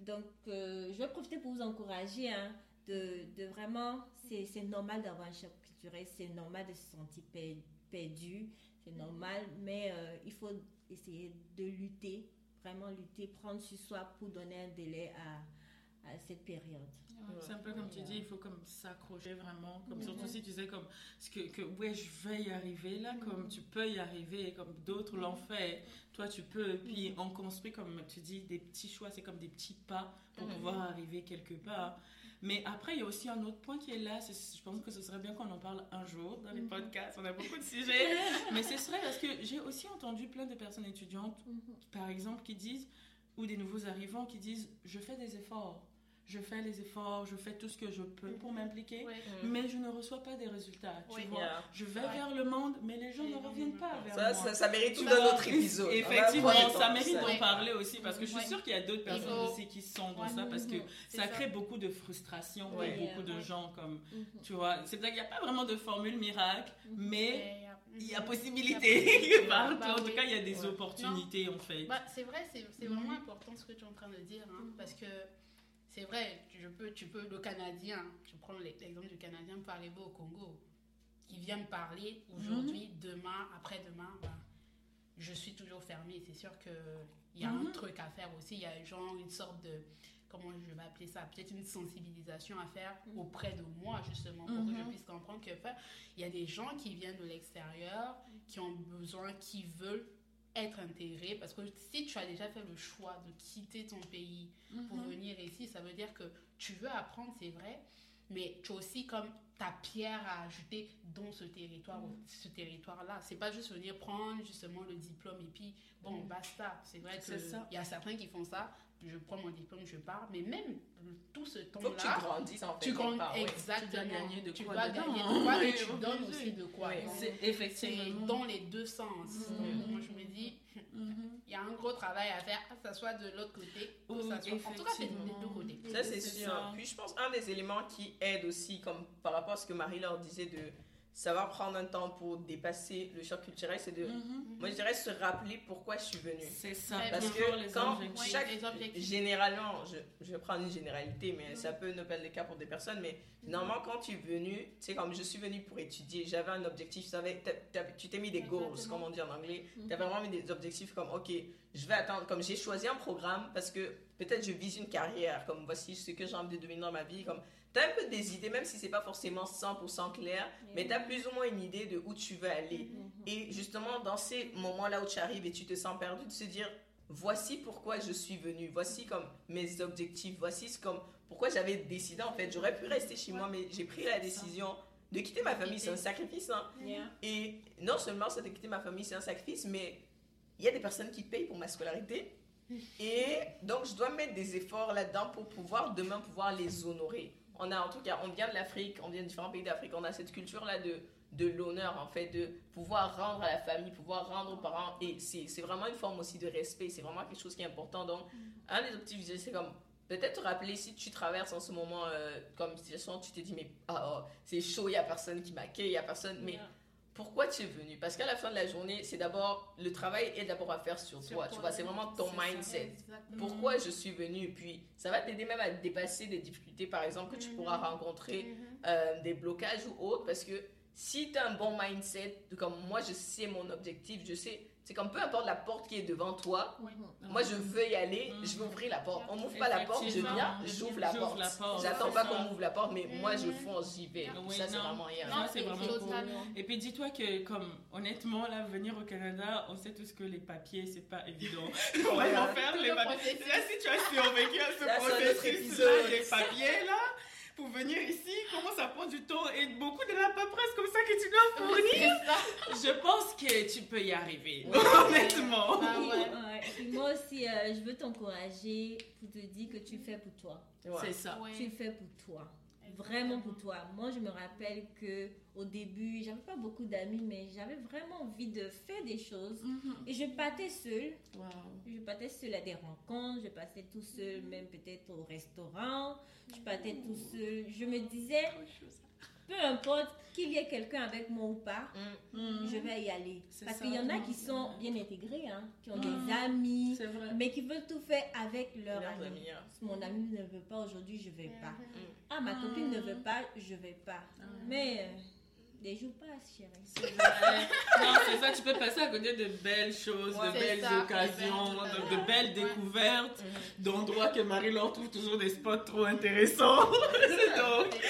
Donc, je vais profiter pour vous encourager hein, de, de vraiment, c'est normal d'avoir un choc culturel, c'est normal de se sentir per- perdu, c'est normal, mais euh, il faut essayer de lutter, vraiment lutter, prendre sur soi pour donner un délai à, à cette période. Ouais, C'est un peu comme tu dis, il faut comme s'accrocher vraiment, comme surtout si tu sais comme ce que, que ouais je vais y arriver là, comme tu peux y arriver, comme d'autres l'ont fait, toi tu peux, puis on construit comme tu dis des petits choix, c'est comme des petits pas pour pouvoir arriver quelque part. Mais après il y a aussi un autre point qui est là, je pense que ce serait bien qu'on en parle un jour dans les podcasts, on a beaucoup de sujets, mais ce serait parce que j'ai aussi entendu plein de personnes étudiantes par exemple, qui disent, ou des nouveaux arrivants qui disent, je fais des efforts, je fais les efforts, je fais tout ce que je peux pour m'impliquer, Ouais. mais je ne reçois pas des résultats. Tu Oui. vois, Yeah. je vais Ouais. vers le monde, mais les gens Et ne reviennent pas vers Ça, moi. ça, ça mérite tout Tu un autre épisode. Effectivement, ça mérite d'en parler aussi parce que je suis Ouais. sûre qu'il y a d'autres personnes aussi qui sont dans Ouais. ça parce que ça ça. crée beaucoup de frustration pour beaucoup de Ouais. gens comme Mhm. tu vois. C'est vrai qu'il n'y a pas vraiment de formule miracle, mais il y a mhm. possibilité partout. possibilité. En tout Bah cas, il y a des Ouais. opportunités en fait. Bah, c'est vrai, c'est Mhm. vraiment important ce que tu es en train de dire, hein, parce que c'est vrai, je peux, tu peux, le Canadien, je prends l'exemple du Canadien, peut arriver au Congo, il vient me parler aujourd'hui, demain, après-demain, bah, je suis toujours fermée. C'est sûr qu'il y a Mhm. un truc à faire aussi, il y a genre une sorte de, comment je vais appeler ça, peut-être une sensibilisation à faire auprès de moi, justement, pour que je Mhm. puisse comprendre que il y a des gens qui viennent de l'extérieur, qui ont besoin, qui veulent être intégrés parce que si tu as déjà fait le choix de quitter ton pays pour Mhm. venir ici, ça veut dire que tu veux apprendre, c'est vrai, mais tu as aussi comme ta pierre à ajouter dans ce territoire, ce territoire-là. C'est pas juste venir prendre justement le diplôme et puis bon, basta. C'est vrai ça. qu'il y a certains qui font ça. Je prends mon diplôme, je pars, mais même tout ce Faut que tu temps-là, grandisses en fait. tu quelque comptes part, ouais. exactement. Tu dois gagner de Tu dedans, gagner de quoi et Oui, tu donnes aussi de quoi. Oui. C'est effectivement. dans les deux sens. Mhm. Donc, moi, je me dis, Mhm. il y a un gros travail à faire, que ça soit de l'autre côté, ou ça soit. En tout cas, c'est des deux côtés. Ça, c'est C'est sûr. ça. Puis je pense un des éléments qui aide aussi, comme par rapport à ce que Marie leur disait, de savoir prendre un temps pour dépasser le choc culturel, c'est de, Mhm. moi je dirais, se rappeler pourquoi je suis venue. C'est ça. Parce que les quand objectifs. Chaque- les objectifs. Généralement, je, je vais prendre une généralité, mais ça peut ne pas être le cas pour des personnes, mais normalement, quand tu es venu, tu sais, comme je suis venue pour étudier, j'avais un objectif, tu savais, tu t'es mis des goals, comme on dit en anglais, tu avais vraiment mis des objectifs comme, ok, je vais attendre, comme j'ai choisi un programme parce que peut-être je vise une carrière, comme voici ce que j'ai envie de devenir dans ma vie, comme, tu as un peu des idées, même si c'est pas forcément 100% clair, mais tu as plus ou moins une idée de où tu veux aller. Et justement, dans ces moments-là où tu arrives et tu te sens perdu, de se dire, voici pourquoi je suis venu, voici comme mes objectifs, voici comme pourquoi j'avais décidé en fait. J'aurais pu rester chez moi, mais j'ai pris la décision de quitter ma famille. C'est un sacrifice. Hein. Yeah. Et non seulement c'est de quitter ma famille, c'est un sacrifice, mais il y a des personnes qui payent pour ma scolarité. Et donc, je dois mettre des efforts là-dedans pour pouvoir demain pouvoir les honorer. On a en tout cas, on vient de l'Afrique, on vient de différents pays d'Afrique, on a cette culture-là de, de l'honneur, en fait, de pouvoir rendre à la famille, pouvoir rendre aux parents. Et c'est vraiment une forme aussi de respect, c'est vraiment quelque chose qui est important. Donc, un des objectifs, c'est comme peut-être te rappeler si tu traverses en ce moment euh, comme situation, tu te dis, mais ah, oh, c'est chaud, il n'y a personne qui m'accueille, il n'y a personne. Pourquoi tu es venu? Parce qu'à la fin de la journée, c'est d'abord, le travail est d'abord à faire sur, Sur toi, toi, tu vois, c'est vraiment ton ça. mindset. Pourquoi je suis venu? Puis ça va t'aider même à dépasser des difficultés, par exemple, que tu Mhm. pourras rencontrer, Mhm. euh, des blocages ou autres, parce que si tu as un bon mindset, comme moi je sais mon objectif, je sais, c'est comme peu importe la porte qui est devant toi, moi je veux y aller, je veux ouvrir la porte. On m'ouvre pas la porte, je viens, j'ouvre la porte. la porte, J'attends pas qu'on m'ouvre la porte, mais moi je Mhm. fonce, j'y vais. Oui, ça c'est vraiment rien. Non, c'est vraiment cool. totalement. Et puis dis-toi que, comme honnêtement, là, venir au Canada, on sait tous que les papiers, c'est pas évident. Faut vraiment faire Tout les le papiers. processus. Là, si tu as survécu à ce processus, les papiers, là, venir ici, comment ça prend du temps et beaucoup de la paperasse comme ça que tu dois fournir. Je pense que tu peux y arriver, honnêtement. Ah ouais. Ouais. Moi aussi, euh, je veux t'encourager pour te dire que tu le fais pour toi. Ouais. C'est ça. Tu le fais pour toi. Vraiment pour toi. Moi, je me rappelle que au début, j'avais pas beaucoup d'amis, mais j'avais vraiment envie de faire des choses. Mhm. Et je partais seule. Wow. Je partais seule à des rencontres, je partais tout seul, même peut-être au restaurant. Je partais tout seul. Je me disais, peu importe qu'il y ait quelqu'un avec moi ou pas, Mhm. je vais y aller. Parce qu'il y en a qui sont bien intégrés, hein, qui ont Mhm. des amis, mais qui veulent tout faire avec leur Leurs ami. amis, hein. Mon ami ne veut pas aujourd'hui, je vais pas. Ah, ma copine ne veut pas, je vais pas. Ah. Mais des jours passent, chérie. Non, c'est ça, tu peux passer à côté de belles choses, Ouais. de belles ça, occasions, les belles- de, de belles Ouais. découvertes, d'endroits que Marie-Laure trouve toujours des spots trop intéressants. c'est donc.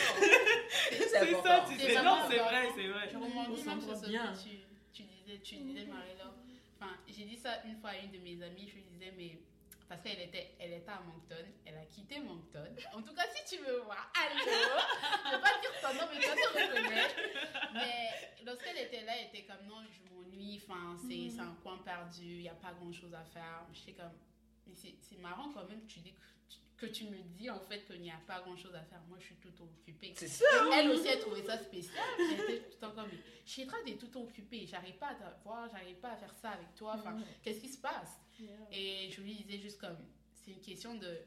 C'est ça, tu C'est sais. Non, c'est vrai, c'est vrai. Je rebondis On même s'en sur sent ce bien. que tu, tu disais, tu disais Marie-Laure. Enfin, j'ai dit ça une fois à une de mes amies, je lui disais, mais parce qu'elle était, elle était à Moncton, elle a quitté Moncton. En tout cas, si tu veux voir, allô, je vais pas dire ton nom, mais tu vas te reconnaître. Mais lorsqu'elle était là, elle était comme, non, je m'ennuie, enfin, c'est c'est un coin perdu, il n'y a pas grand-chose à faire. J'étais comme, mais c'est marrant quand même, tu dis que tu, que tu me dis en fait qu'il n'y a pas grand-chose à faire. Moi, je suis tout occupée. C'est ça. Elle aussi, elle trouvait ça spécial. Elle était tout le temps comme, Chitra, t'es tout occupée. J'arrive pas à te voir, j'arrive pas à faire ça avec toi. Enfin, qu'est-ce qui se passe? Et je lui disais juste comme, c'est une question de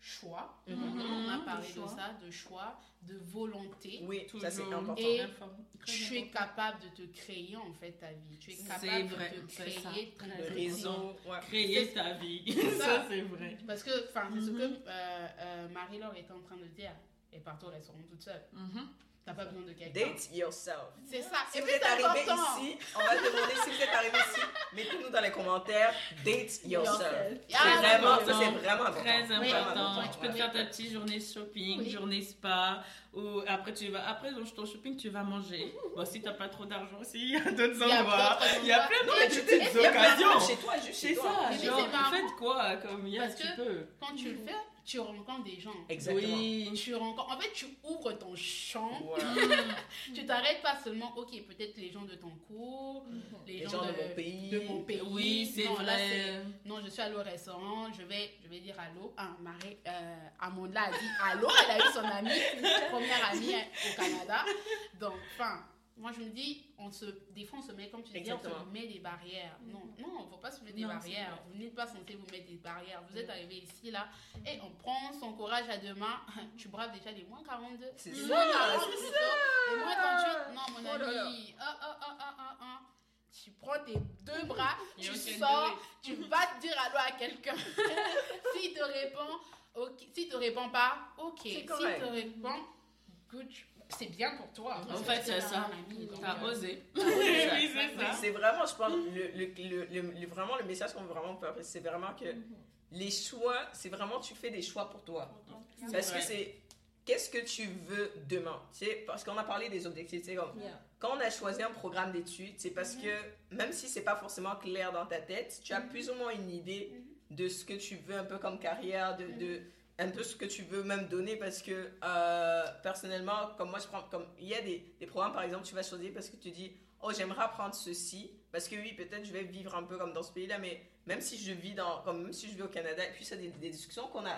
choix. Mhm. On a Mhm, parlé de ça, de choix, de volonté. Oui, ça c'est important. Et Tu es capable de te créer en fait ta vie. Tu es capable vrai, de te ça. créer réseau, ouais. Créer ta vie. ça. Ça, c'est vrai. Parce que, enfin, c'est ce Mhm. que euh, euh, Marie-Laure était en train de dire. Elle part au restaurant toute seule. Mhm. T'as pas besoin de quelqu'un. Date yourself. C'est ça. Si Et vous êtes arrivé important. ici, on va demander si vous êtes arrivé ici. Mettez-nous dans les commentaires. Date yourself. Yourself. C'est Ah, vraiment, ça c'est vraiment important. Très Oui, important. tu peux te faire ta petite journée shopping, Oui. journée spa, ou après tu vas après dans ton shopping tu vas manger. Bon si t'as pas trop d'argent aussi, il y a d'autres Il y a endroits. Il y a plein Non, mais de tu petites occasions. chez toi, juste chez toi. ça, c'est genre marrant. faites quoi comme il y a, tu que- peux. Quand tu le fais, tu rencontres des gens. Exactement. Oui. Tu rencontres... En fait, tu ouvres ton champ. Voilà. Tu t'arrêtes pas seulement, ok, peut-être les gens de ton cours, les, Les gens de mon pays. de mon pays. Oui, c'est là, vrai. Non, je suis allée au restaurant, je vais, je vais dire allô. Ah, Marie, euh, Amanda a dit allô, elle a eu son amie, première amie au Canada. Donc, enfin, moi je me dis, on se, des fois on se met, comme tu dis, on se met des barrières. Non, non, il ne faut pas se mettre des Non, barrières. Vous n'êtes pas censé vous mettre des barrières. Vous êtes arrivé ici, là, et on prend son courage à deux mains. Tu braves déjà les moins 42. C'est ça, moins 40, c'est plutôt. Les moins 38. Non, mon Oh là là. ami. Ah, ah. Tu prends tes deux bras, tu sors, tu vas te dire allô à quelqu'un. S'il te répond, ok. S'il te répond pas, ok. S'il te répond, good. C'est bien pour toi. En fait, c'est ça. T'as osé. Oui, c'est ça. c'est vraiment, je pense, le, le, le, le- le- vraiment le message qu'on veut vraiment faire, c'est vraiment que les choix, c'est vraiment tu fais des choix pour toi. Parce que c'est qu'est-ce que tu veux demain? Tu sais, parce qu'on a parlé des objectifs. tu sais, comme, Yeah. quand on a choisi un programme d'études, c'est parce que même si c'est pas forcément clair dans ta tête, tu as plus ou moins une idée de ce que tu veux un peu comme carrière, de, de un peu ce que tu veux même donner parce que euh, personnellement, comme moi je prends, comme il y a des, des programmes par exemple, tu vas choisir parce que tu dis oh j'aimerais apprendre ceci parce que oui peut-être je vais vivre un peu comme dans ce pays-là, mais même si je vis dans, comme même si je vis au Canada et puis c'est des, des discussions qu'on a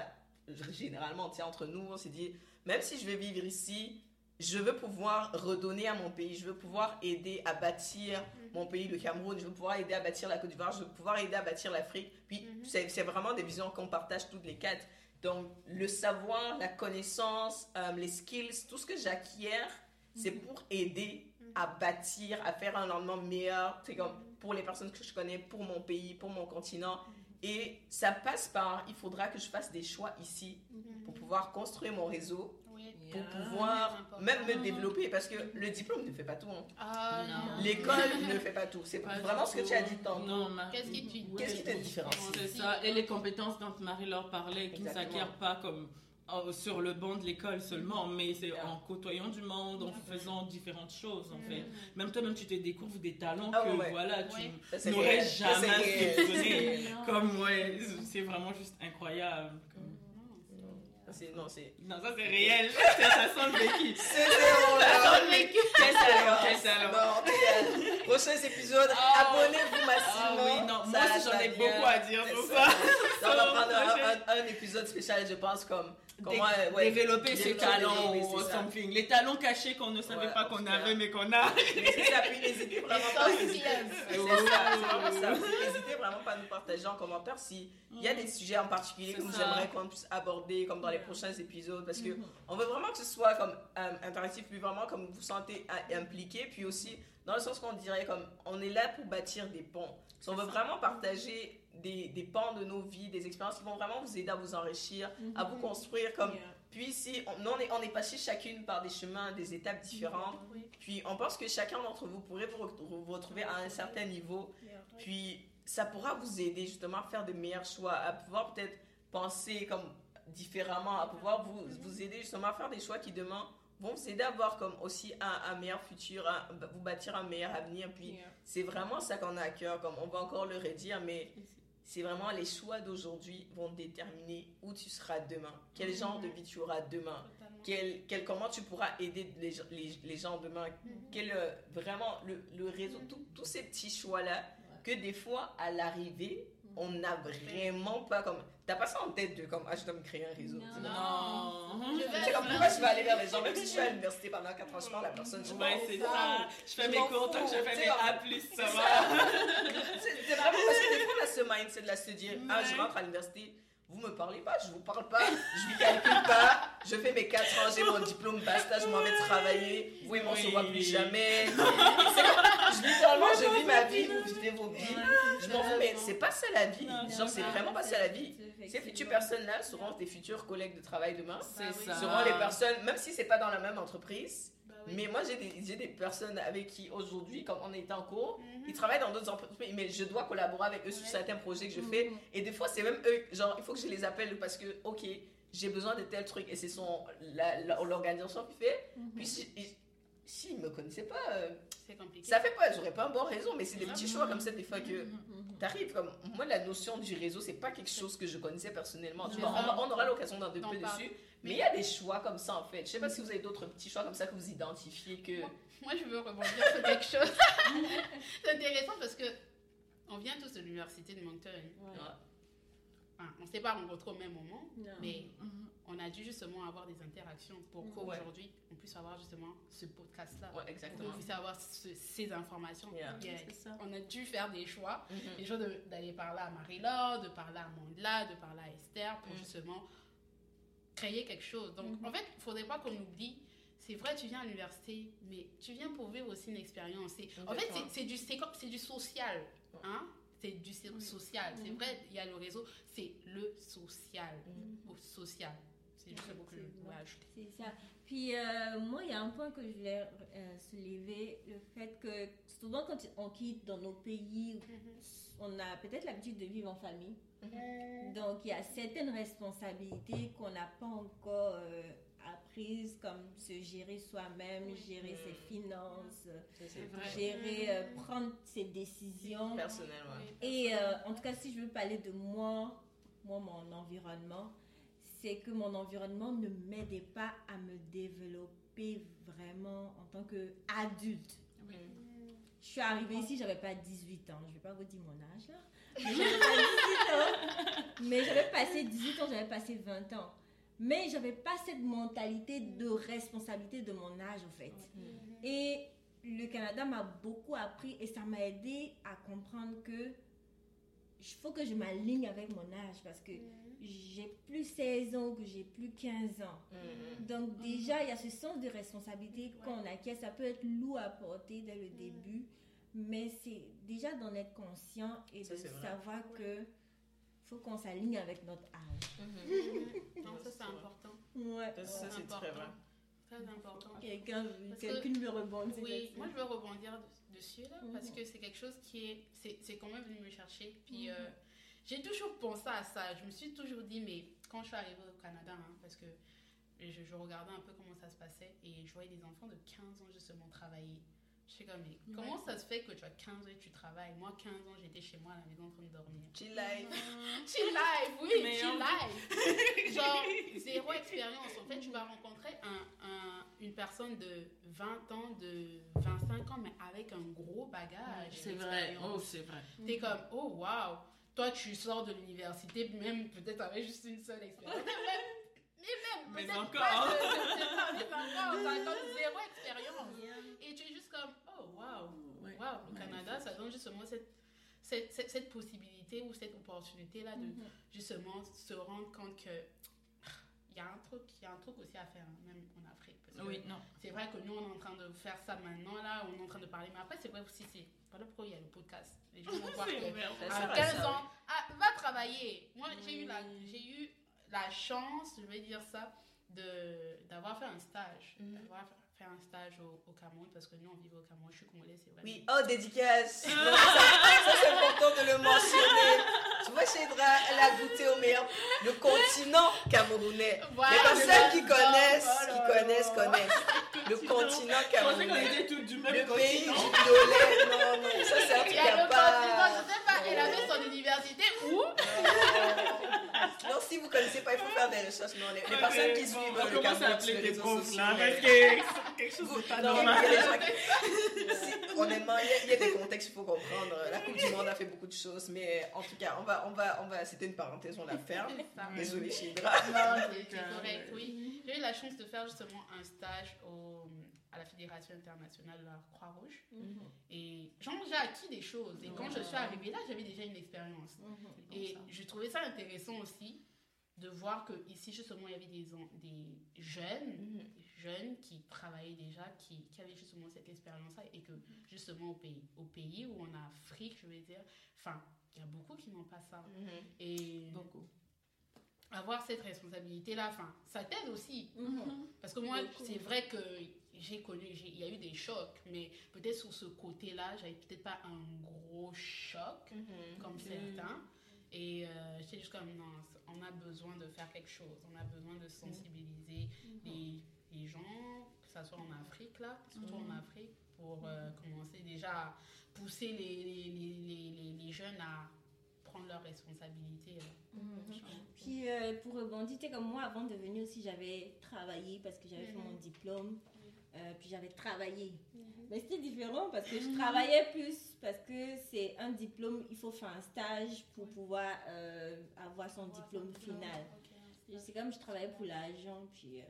généralement, tu entre nous, on s'est dit même si je vais vivre ici, je veux pouvoir redonner à mon pays, je veux pouvoir aider à bâtir mon pays, le Cameroun, je veux pouvoir aider à bâtir la Côte d'Ivoire, je veux pouvoir aider à bâtir l'Afrique. Puis c'est c'est vraiment des visions qu'on partage toutes les quatre. Donc le savoir, la connaissance, euh, les skills, tout ce que j'acquiers, c'est pour aider à bâtir, à faire un lendemain meilleur, c'est comme pour les personnes que je connais, pour mon pays, pour mon continent. Et ça passe par, il faudra que je fasse des choix ici pour pouvoir construire mon réseau. Pour Yeah. pouvoir important. même me développer, parce que le diplôme ne fait pas tout. hein. Ah. L'école ne fait pas tout. C'est vraiment ce que tu as dit tantôt. Qu'est-ce qui tu- Qu'est-ce qui te différencie? C'est ça. Et les compétences dont Marie-Laure parlait, qui ne s'acquièrent pas comme euh, sur le banc de l'école seulement, mais c'est Yeah. en côtoyant du monde, en faisant différentes choses, en fait. Même toi-même, tu te découvres des talents Ah que, ouais, voilà, tu Ouais. N'aurais jamais soupçonné. Comme, ouais, c'est vraiment juste incroyable. Comme- c'est- Non, c'est. Non, ça c'est réel. ça, ça sent le vécu. C'est. Non, regarde. Prochains épisodes, Ah. abonnez-vous Ah massivement. oui, non, moi j'en ai beaucoup à dire C'est ça. Ça, on va prendre un, prochain. un- un épisode spécial, je pense, comme comment Dé- ouais, développer ses talents ça. something. Les talents cachés qu'on ne savait Ouais, pas qu'on avait, mais qu'on a. N'hésitez vraiment pas. n'hésitez- vraiment à nous partager en commentaire si il y a des sujets en particulier que aimeriez qu'on puisse aborder comme dans les prochains épisodes parce que on veut vraiment que ce soit comme euh, interactif puis vraiment comme vous vous sentez euh, impliqué puis aussi dans le sens qu'on dirait comme on est là pour bâtir des ponts. So, on veut vraiment partager des, des pans de nos vies, des expériences qui vont vraiment vous aider à vous enrichir, à vous construire comme Yeah. puis si on, nous, on est, on est passé chacune par des chemins, des étapes différentes, puis on pense que chacun d'entre vous pourrait vous, re- vous retrouver à un certain niveau, puis ça pourra vous aider justement à faire de meilleurs choix, à pouvoir peut-être penser comme différemment, à pouvoir vous, vous aider justement à faire des choix qui demain vont vous aider à avoir comme aussi un, un meilleur futur, un- vous bâtir un meilleur avenir. Puis Yeah. c'est vraiment ça qu'on a à cœur, comme on va encore le redire, mais c'est vraiment les choix d'aujourd'hui vont déterminer où tu seras demain, quel genre de vie tu auras demain, quel, quel- comment tu pourras aider les, gens- les, les gens demain, quel euh, vraiment le, le réseau, tout- tous ces petits choix-là que des fois à l'arrivée, on n'a vraiment pas comme. T'as pas ça en tête de comme, ah, je dois me créer un réseau. Non. Non. Je C'est comme pourquoi je vais aller vers les gens, même si je suis à l'université pendant 4 ans, je parle à personne. Je Ouais, c'est ça. Je fais Je mes cours tant que fous, je fais mes A+, ça C'est va. C'est vraiment parce que des fois, on a ce mindset de là, se dire, ah, je rentre à l'université, vous me parlez pas, je vous parle pas, je vous calcule pas, je fais mes 4 ans, j'ai mon diplôme, basta, je m'en vais travailler, vous, ils m'en Oui. plus jamais. Je, littéralement, je vis ma vie, vous vivez vos vies. Je m'en fous, mais c'est pas ça la vie. Genre, c'est vraiment pas ça la vie. Ces futures personnes-là seront tes futurs collègues de travail demain. Bah. Seront les personnes, même si c'est pas dans la même entreprise, Bah oui. mais moi j'ai des, j'ai des personnes avec qui aujourd'hui, comme on est en cours, Mhm. Ils travaillent dans d'autres entreprises, mais je dois collaborer avec eux sur certains projets que je fais. Et des fois, c'est même eux, genre, il faut que je les appelle parce que, ok, j'ai besoin de tel truc et c'est son l'organisation qui fait. Puis si, ils- s'ils me connaissaient pas, euh, compliqué. ça fait pas, j'aurais pas un bon réseau, mais c'est des petits choix comme ça, des fois que Mhm. t'arrives. Comme moi, la notion du réseau, c'est pas quelque chose que je connaissais personnellement. Tu C'est vois, on, aura l'occasion d'en parler. dessus, mais il y a des choix comme ça en fait. Je sais pas si vous avez d'autres petits choix comme ça que vous identifiez que. Moi, je veux rebondir sur quelque chose. c'est intéressant parce que on vient tous de l'université de Moncton. Ouais. Enfin, on ne s'est pas rencontrés au même moment, Non. mais Mhm. on a dû justement avoir des interactions pour qu'aujourd'hui, on puisse avoir justement ce podcast-là. Ouais, Pour exactement. qu'on puisse avoir ce- ces informations. Yeah. Yeah. C'est ça. On a dû faire des choix. Mhm. Les choix de- d'aller parler à Marie-Laure, de parler à Mandela, de parler à Esther pour Mhm. justement créer quelque chose. Donc, Mhm. en fait, il faudrait pas qu'on oublie. C'est vrai, tu viens à l'université, mais tu viens pour vivre aussi une expérience. En fait, c'est- du, c'est comme- c'est du social. Hein? C'est du so- social. C'est Mhm. vrai, il y a le réseau, c'est le social. Mhm. Au social. C'est juste mot que je Effectivement. voulais ajouter. C'est ça. Puis euh, moi, il y a un point que je voulais euh, soulever, le fait que souvent quand on quitte dans nos pays, on a peut-être l'habitude de vivre en famille. Donc il y a certaines responsabilités qu'on n'a pas encore euh, apprises, comme se gérer soi-même, gérer ses finances, euh, C'est vrai. gérer, euh, prendre ses décisions. personnel, ouais. Et euh, en tout cas, si je veux parler de moi, moi, mon environnement, c'est que mon environnement ne m'aidait pas à me développer vraiment en tant qu'adulte. Mhm. Je suis arrivée ici, j'avais pas 18 ans. Je vais pas vous dire mon âge là. Mais j'avais pas 18 ans. Mais j'avais passé 18 ans, j'avais passé 20 ans. Mais j'avais pas cette mentalité de responsabilité de mon âge en fait. Et le Canada m'a beaucoup appris et ça m'a aidé à comprendre que il faut que je m'aligne avec mon âge parce que j'ai plus 16 ans que j'ai plus 15 ans. Mhm. Donc déjà, il y a ce sens de responsabilité qu'on acquiert. Ça peut être lourd à porter dès le début, mais c'est déjà d'en être conscient et Ça, de savoir que faut qu'on s'aligne avec notre âge. Non, ça, c'est important. Ouais. Ça, ça, c'est très vrai. Très important. Quelqu'un Parce quelqu'un veut rebondir Oui, moi je veux rebondir de- dessus là, parce que c'est quelque chose qui est. C'est c'est quand même venu me chercher. Puis euh, j'ai toujours pensé à ça. Je me suis toujours dit, mais quand je suis arrivée au Canada, hein, parce que je, je regardais un peu comment ça se passait et je voyais des enfants de 15 ans justement travailler. Je suis comme, mais comment ça se fait que tu as 15 ans et tu travailles? Moi, 15 ans, j'étais chez moi à la maison en train de dormir. Chill life. Chill life, oui, Mais chill life. Genre, zéro expérience. En fait, tu vas rencontrer un, un- une personne de 20 ans, de 25 ans, mais avec un gros bagage. C'est vrai. Oh, c'est vrai. T'es comme, oh waouh, toi tu sors de l'université, même peut-être avec juste une seule expérience. Mais même, mais encore. pas de, de encore, t'as comme zéro expérience. Et tu es juste comme, oh waouh, Ouais. waouh, le Canada, ça donne justement cette, cette, cette, cette possibilité ou cette opportunité-là de Mhm. justement se rendre compte que y a un truc, il y a un truc aussi à faire, hein, même en Afrique. Parce que Oui, non. c'est vrai que nous, on est en train de faire ça maintenant, là, on est en train de parler, mais après, c'est vrai aussi, c'est voilà pourquoi il y a le podcast. Les gens vont voir que à sert à 15 ça, ans, ah, va travailler. Moi, j'ai eu, la, Oui. j'ai eu la chance, je vais dire ça, de, d'avoir fait un stage. D'avoir fait un stage au, au Cameroun, parce que nous, on vivait au Cameroun. Je suis congolaise, c'est vrai. Oui, oh, dédicace. Non, ça, ça, c'est important de le mentionner. Tu vois, Chédra, elle a goûté au meilleur, le continent camerounais. Voilà, Les personnes qui connaissent, Oh qui là. connaissent, connaissent. Le continent Je pensais qu'on camerounais. du même Le pays du lait. Non, non, ça c'est un truc à part. je sais pas, elle avait son université où? Non, si vous connaissez pas, il faut faire des recherches. Non, les, personnes qui bon, suivent on le Cameroun sur les réseaux sociaux. Quelque chose de pas normal. il y a des gens qui- si, honnêtement, il y, a, des contextes qu'il faut comprendre. La Coupe du Monde a fait beaucoup de choses, mais en tout cas, on va, on va, on va. C'était une parenthèse, on la ferme. Ça. Désolée, Chidra. Non, c'est correct, oui. J'ai eu la chance de faire justement un stage au, à la Fédération internationale de la Croix-Rouge. Et genre, j'ai acquis des choses. Et quand je suis arrivée là, j'avais déjà une expérience. Et je trouvais ça intéressant aussi de voir que ici justement il y avait des, des jeunes, des jeunes qui travaillaient déjà, qui, qui avaient justement cette expérience-là et que justement au pays, au pays ou en Afrique, je veux dire, enfin, il y a beaucoup qui n'ont pas ça. Et Beaucoup. avoir cette responsabilité-là, enfin, ça t'aide aussi. Mhm. Parce que moi, c'est vrai que j'ai connu, il y a eu des chocs, mais peut-être sur ce côté-là, j'avais peut-être pas un gros choc comme certains. Et euh, j'étais juste comme, non, on a besoin de faire quelque chose, on a besoin de sensibiliser les, les gens, ce soit en Afrique, là, surtout en Afrique, pour euh, commencer déjà à pousser les, les, les, les, jeunes à prendre leurs responsabilités. là. Puis euh, pour rebondir, comme moi, avant de venir aussi, j'avais travaillé parce que j'avais fait mon diplôme. euh, puis j'avais travaillé. Mais c'était différent parce que je travaillais plus, parce que c'est un diplôme, il faut faire un stage pour pouvoir euh, avoir son diplôme final. C'est comme je travaillais pour l'argent, puis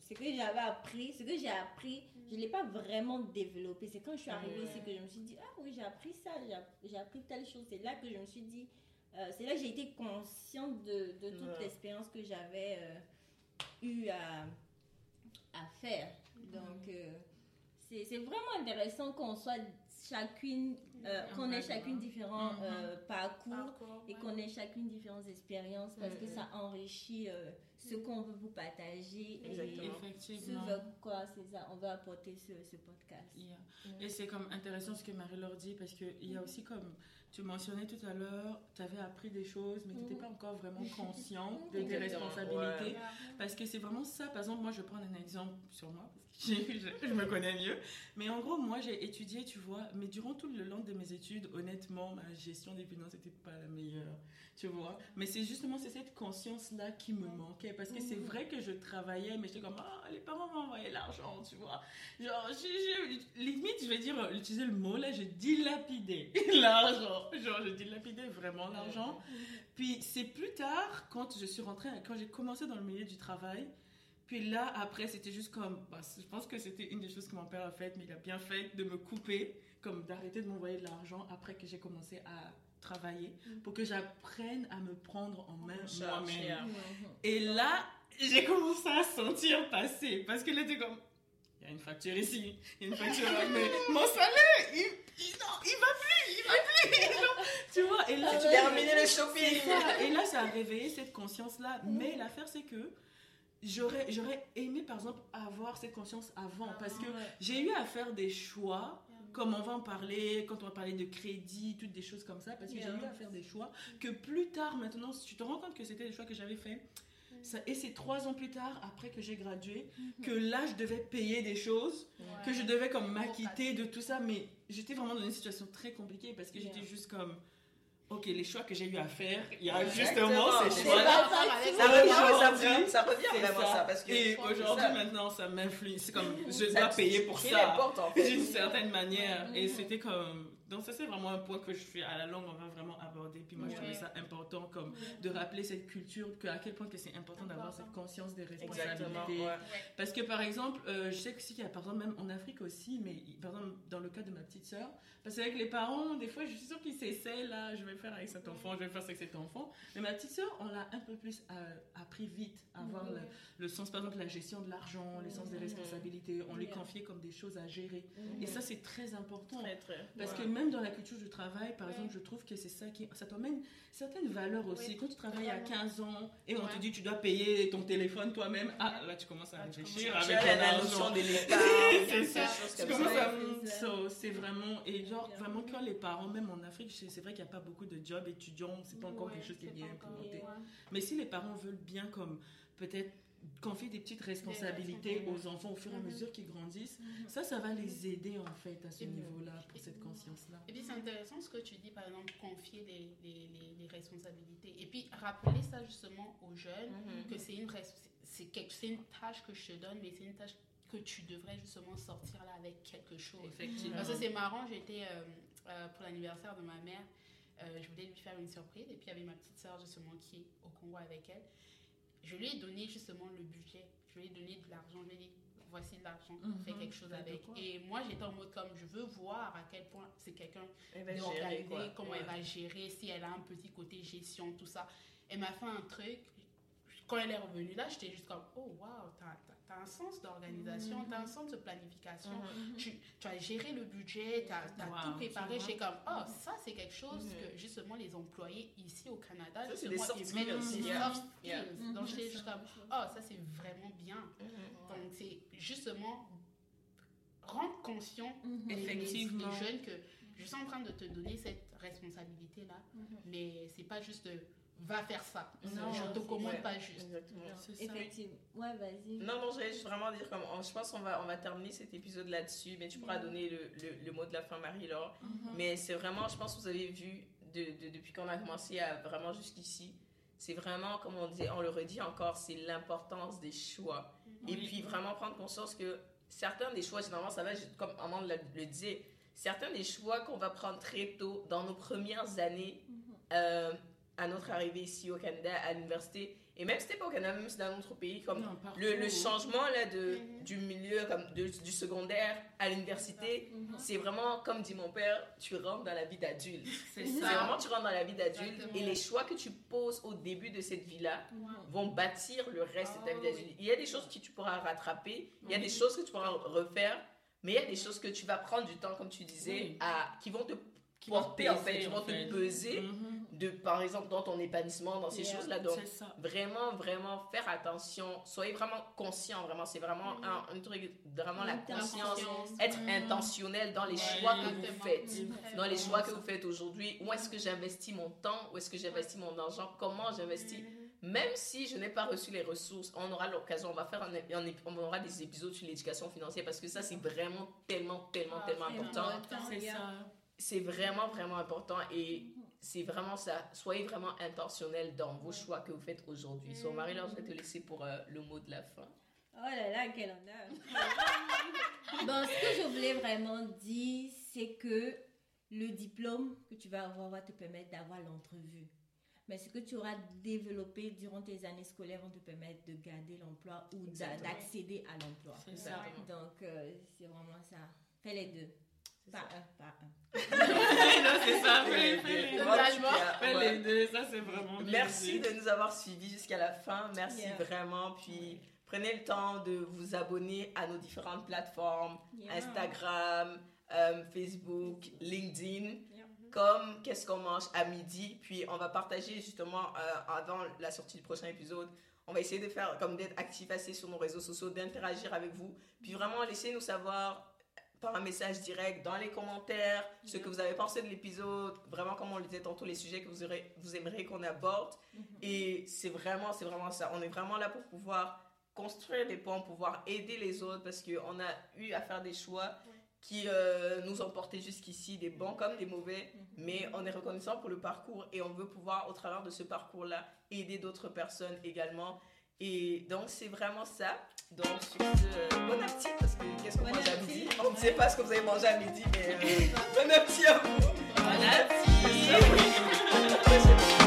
Ce que j'avais appris, ce que j'ai appris, je ne l'ai pas vraiment développé. C'est quand je suis arrivée ici que je me suis dit, ah oui, j'ai appris ça, j'ai app- j'ai appris telle chose. C'est là que je me suis dit, euh, c'est là que j'ai été consciente de, de toute Ouais. l'expérience que j'avais euh, eu à, à faire. Donc, euh, c'est vraiment intéressant qu'on soit chacune, euh, Un qu'on ait chacune différents Mhm. euh, parcours Parcours, et ouais. qu'on ait chacune différentes expériences parce que ça enrichit euh, ce qu'on veut vous partager Exactement. et ce Effectivement. vers quoi c'est ça on veut apporter ce, ce podcast. Yeah. Et c'est comme intéressant ce que Marie-Laure dit parce qu'il y a aussi comme tu mentionnais tout à l'heure, tu avais appris des choses mais tu n'étais pas encore vraiment conscient de tes responsabilités. Parce que c'est vraiment ça. Par exemple, moi je vais prendre un exemple sur moi parce que je, je me connais mieux. Mais en gros, moi j'ai étudié, tu vois, mais durant tout le long de mes études, honnêtement, ma gestion des finances n'était pas la meilleure, tu vois. Mais c'est justement c'est cette conscience-là qui me manquait parce que c'est vrai que je travaillais, mais j'étais comme, ah, les parents m'envoyaient l'argent, tu vois. Genre, j'ai- limite, je vais dire, utiliser le mot là, j'ai dilapidé l'argent. Genre, j'ai dilapidé vraiment l'argent. Puis c'est plus tard, quand je suis rentrée, quand j'ai commencé dans le milieu du travail, puis là, après, c'était juste comme, bah, je pense que c'était une des choses que mon père a faites, mais il a bien fait de me couper, comme d'arrêter de m'envoyer de l'argent après que j'ai commencé à travailler, pour que j'apprenne à me prendre en main moi-même. yeah. Et là, j'ai commencé à sentir passer. Parce que là, t'es comme, il y a une facture ici, il y a une facture là, mais mon salaire, il, il, non, il va plus, il va plus. Genre, tu vois, et là, Tu terminé le shopping. ça. Et là, ça a réveillé cette conscience-là. Mais l'affaire, c'est que j'aurais, j'aurais aimé, par exemple, avoir cette conscience avant. Parce que j'ai eu à faire des choix, comme on va en parler, quand on va parler de crédit, toutes des choses comme ça. Parce que j'ai eu à faire des choix que plus tard, maintenant, si tu te rends compte que c'était des choix que j'avais faits. Ça, et c'est trois ans plus tard, après que j'ai gradué, que là, je devais payer des choses, que je devais comme m'acquitter de tout ça. Mais j'étais vraiment dans une situation très compliquée parce que j'étais juste comme, ok, les choix que j'ai eu à faire, il y a Exactement, justement ces c'est choix-là. Ça Ça revient, ça revient, ça vraiment ça. parce que Et aujourd'hui, maintenant, ça m'influence. C'est comme, je dois payer pour c'est ça. n'importe, en fait. D'une certaine manière. Et c'était comme. Donc ça c'est vraiment un point que je fais à la longue, on va vraiment aborder. Puis moi je trouvais ça important comme de rappeler cette culture, que, à quel point que c'est important d'avoir cette conscience des responsabilités. Parce que par exemple, euh, je sais que si qu'il y a par exemple même en Afrique aussi, mais par exemple dans le cas de ma petite sœur, parce qu'avec les parents, des fois je suis sûre qu'ils s'essaient là, je vais faire avec cet enfant, je vais faire avec cet enfant. Mais ma petite sœur, on l'a un peu plus euh, appris vite à avoir le, sens, par exemple la gestion de l'argent, le sens des responsabilités. On lui confiait comme des choses à gérer. Et ça c'est très important. Très, très. Parce que même même dans la culture du travail, par exemple, je trouve que c'est ça qui. Ça t'emmène certaines valeurs aussi. Quand tu travailles à 15 ans et on te dit tu dois payer ton téléphone toi-même, ah là tu commences à réfléchir avec la notion de l'État. c'est ça. C'est vraiment. Et genre, vraiment, quand les parents, même en Afrique, c'est vrai qu'il n'y a pas beaucoup de jobs étudiants, c'est pas encore quelque chose qui est bien implémenté. Mais si les parents veulent bien, comme peut-être confier des petites responsabilités aux enfants au fur et à mhm. mesure qu'ils grandissent, mhm. ça, ça va les aider en fait à ce niveau-là, pour cette conscience-là. Et puis c'est intéressant ce que tu dis, par exemple, confier les, les, les, responsabilités. Et puis rappeler ça justement aux jeunes, mhm. que c'est une, c'est une tâche que je te donne, mais c'est une tâche que tu devrais justement sortir là avec quelque chose. Effectivement. Parce que c'est marrant, j'étais euh, euh, pour l'anniversaire de ma mère, euh, je voulais lui faire une surprise, et puis il y avait ma petite soeur justement qui est au Congo avec elle je lui ai donné justement le budget. Je lui ai donné de l'argent. Je lui ai dit, voici de l'argent, mhm. fais quelque chose avec. Et moi, j'étais en mode comme, je veux voir à quel point c'est quelqu'un d'organisé, comment elle va gérer, si elle a un petit côté gestion, tout ça. Elle m'a fait un truc. Quand elle est revenue là, j'étais juste comme, oh, waouh, t'as tu as un sens d'organisation, tu as un sens de planification, mm-hmm. tu, tu, as géré le budget, tu as, tout préparé. Je comme, oh, ça, c'est quelque chose que justement les employés ici au Canada, ça, des soft skills. aussi. skills. Donc, suis comme, oh, ça, c'est vraiment bien. Donc, c'est justement rendre conscient Effectivement. Les, jeunes que je suis en train de te donner cette responsabilité-là, mais c'est pas juste va faire ça. Non, je te commande pas juste. Effectivement. Ouais, vas-y. Non, non, je vais juste vraiment dire comme je pense qu'on va on va terminer cet épisode là-dessus, mais tu pourras mm-hmm. donner le, le, mot de la fin Marie-Laure. Mm-hmm. Mais c'est vraiment je pense que vous avez vu de, de, depuis qu'on a commencé à vraiment jusqu'ici, c'est vraiment comme on dit, on le redit encore, c'est l'importance des choix. Et puis vraiment prendre conscience que certains des choix généralement ça va comme Amanda le disait, certains des choix qu'on va prendre très tôt dans nos premières années mm-hmm. euh, à notre arrivée ici au Canada, à l'université, et même si c'était pas au Canada, même si dans notre pays, comme le, le, changement là, de, mm-hmm. du milieu, comme de, du secondaire à l'université, mm-hmm. c'est vraiment, comme dit mon père, tu rentres dans la vie d'adulte. C'est vraiment, tu rentres dans la vie d'adulte, et les choix que tu poses au début de cette vie-là vont bâtir le reste de ta vie d'adulte. Il y a des choses que tu pourras rattraper, il y a des choses que tu pourras refaire, mais il y a des choses que tu vas prendre du temps, comme tu disais, à, qui vont te qui porter, en fait, qui vont te peser. Mm-hmm de, par exemple, dans ton épanouissement, dans ces choses-là. Donc, vraiment, vraiment faire attention. Soyez vraiment conscient, vraiment. C'est vraiment mm. un, truc, vraiment la conscience. Être mm. intentionnel dans les choix que vous faites. Dans les choix que vous faites aujourd'hui. Où est-ce que j'investis mon temps? Où est-ce que j'investis mon argent? Comment j'investis? Mm. Même si je n'ai pas reçu les ressources, on aura l'occasion, on va faire un, on aura des épisodes sur l'éducation financière parce que ça, c'est vraiment tellement, tellement, ah, tellement important. C'est vraiment, vraiment important. Et c'est vraiment ça. Soyez vraiment intentionnel dans vos choix que vous faites aujourd'hui. So, Marie-Laure, je vais te laisser pour euh, le mot de la fin. Oh là là, quel honneur. bon, ce que je voulais vraiment dire, c'est que le diplôme que tu vas avoir va te permettre d'avoir l'entrevue. Mais ce que tu auras développé durant tes années scolaires vont te permettre de garder l'emploi ou d'accéder à l'emploi. Donc, euh, c'est vraiment ça. Fais les deux. Pas un, pas un. non, c'est ça, fais les deux. ça c'est vraiment Merci de nous avoir suivis jusqu'à la fin. Merci vraiment. Puis prenez le temps de vous abonner à nos différentes plateformes Instagram, euh, Facebook, LinkedIn. Comme Qu'est-ce qu'on mange à midi. Puis on va partager justement euh, avant la sortie du prochain épisode. On va essayer de faire comme d'être actif assez sur nos réseaux sociaux, d'interagir avec vous. Puis vraiment, laissez-nous savoir par un message direct dans les commentaires ce que vous avez pensé de l'épisode, vraiment comme on le disait tantôt, les sujets que vous, aurez, vous aimeriez qu'on aborde. Mhm. Et c'est vraiment, c'est vraiment ça. On est vraiment là pour pouvoir construire des ponts, pouvoir aider les autres parce qu'on a eu à faire des choix qui euh, nous ont portés jusqu'ici, des bons comme des mauvais, mhm. mais on est reconnaissant pour le parcours et on veut pouvoir, au travers de ce parcours-là, aider d'autres personnes également Et donc, c'est vraiment ça. Donc, sur ce, euh, bon appétit, parce que qu'est-ce qu'on Bon mange à midi? On ne sait pas ce que vous avez mangé à midi, mais euh, bon appétit à vous. Bon appétit.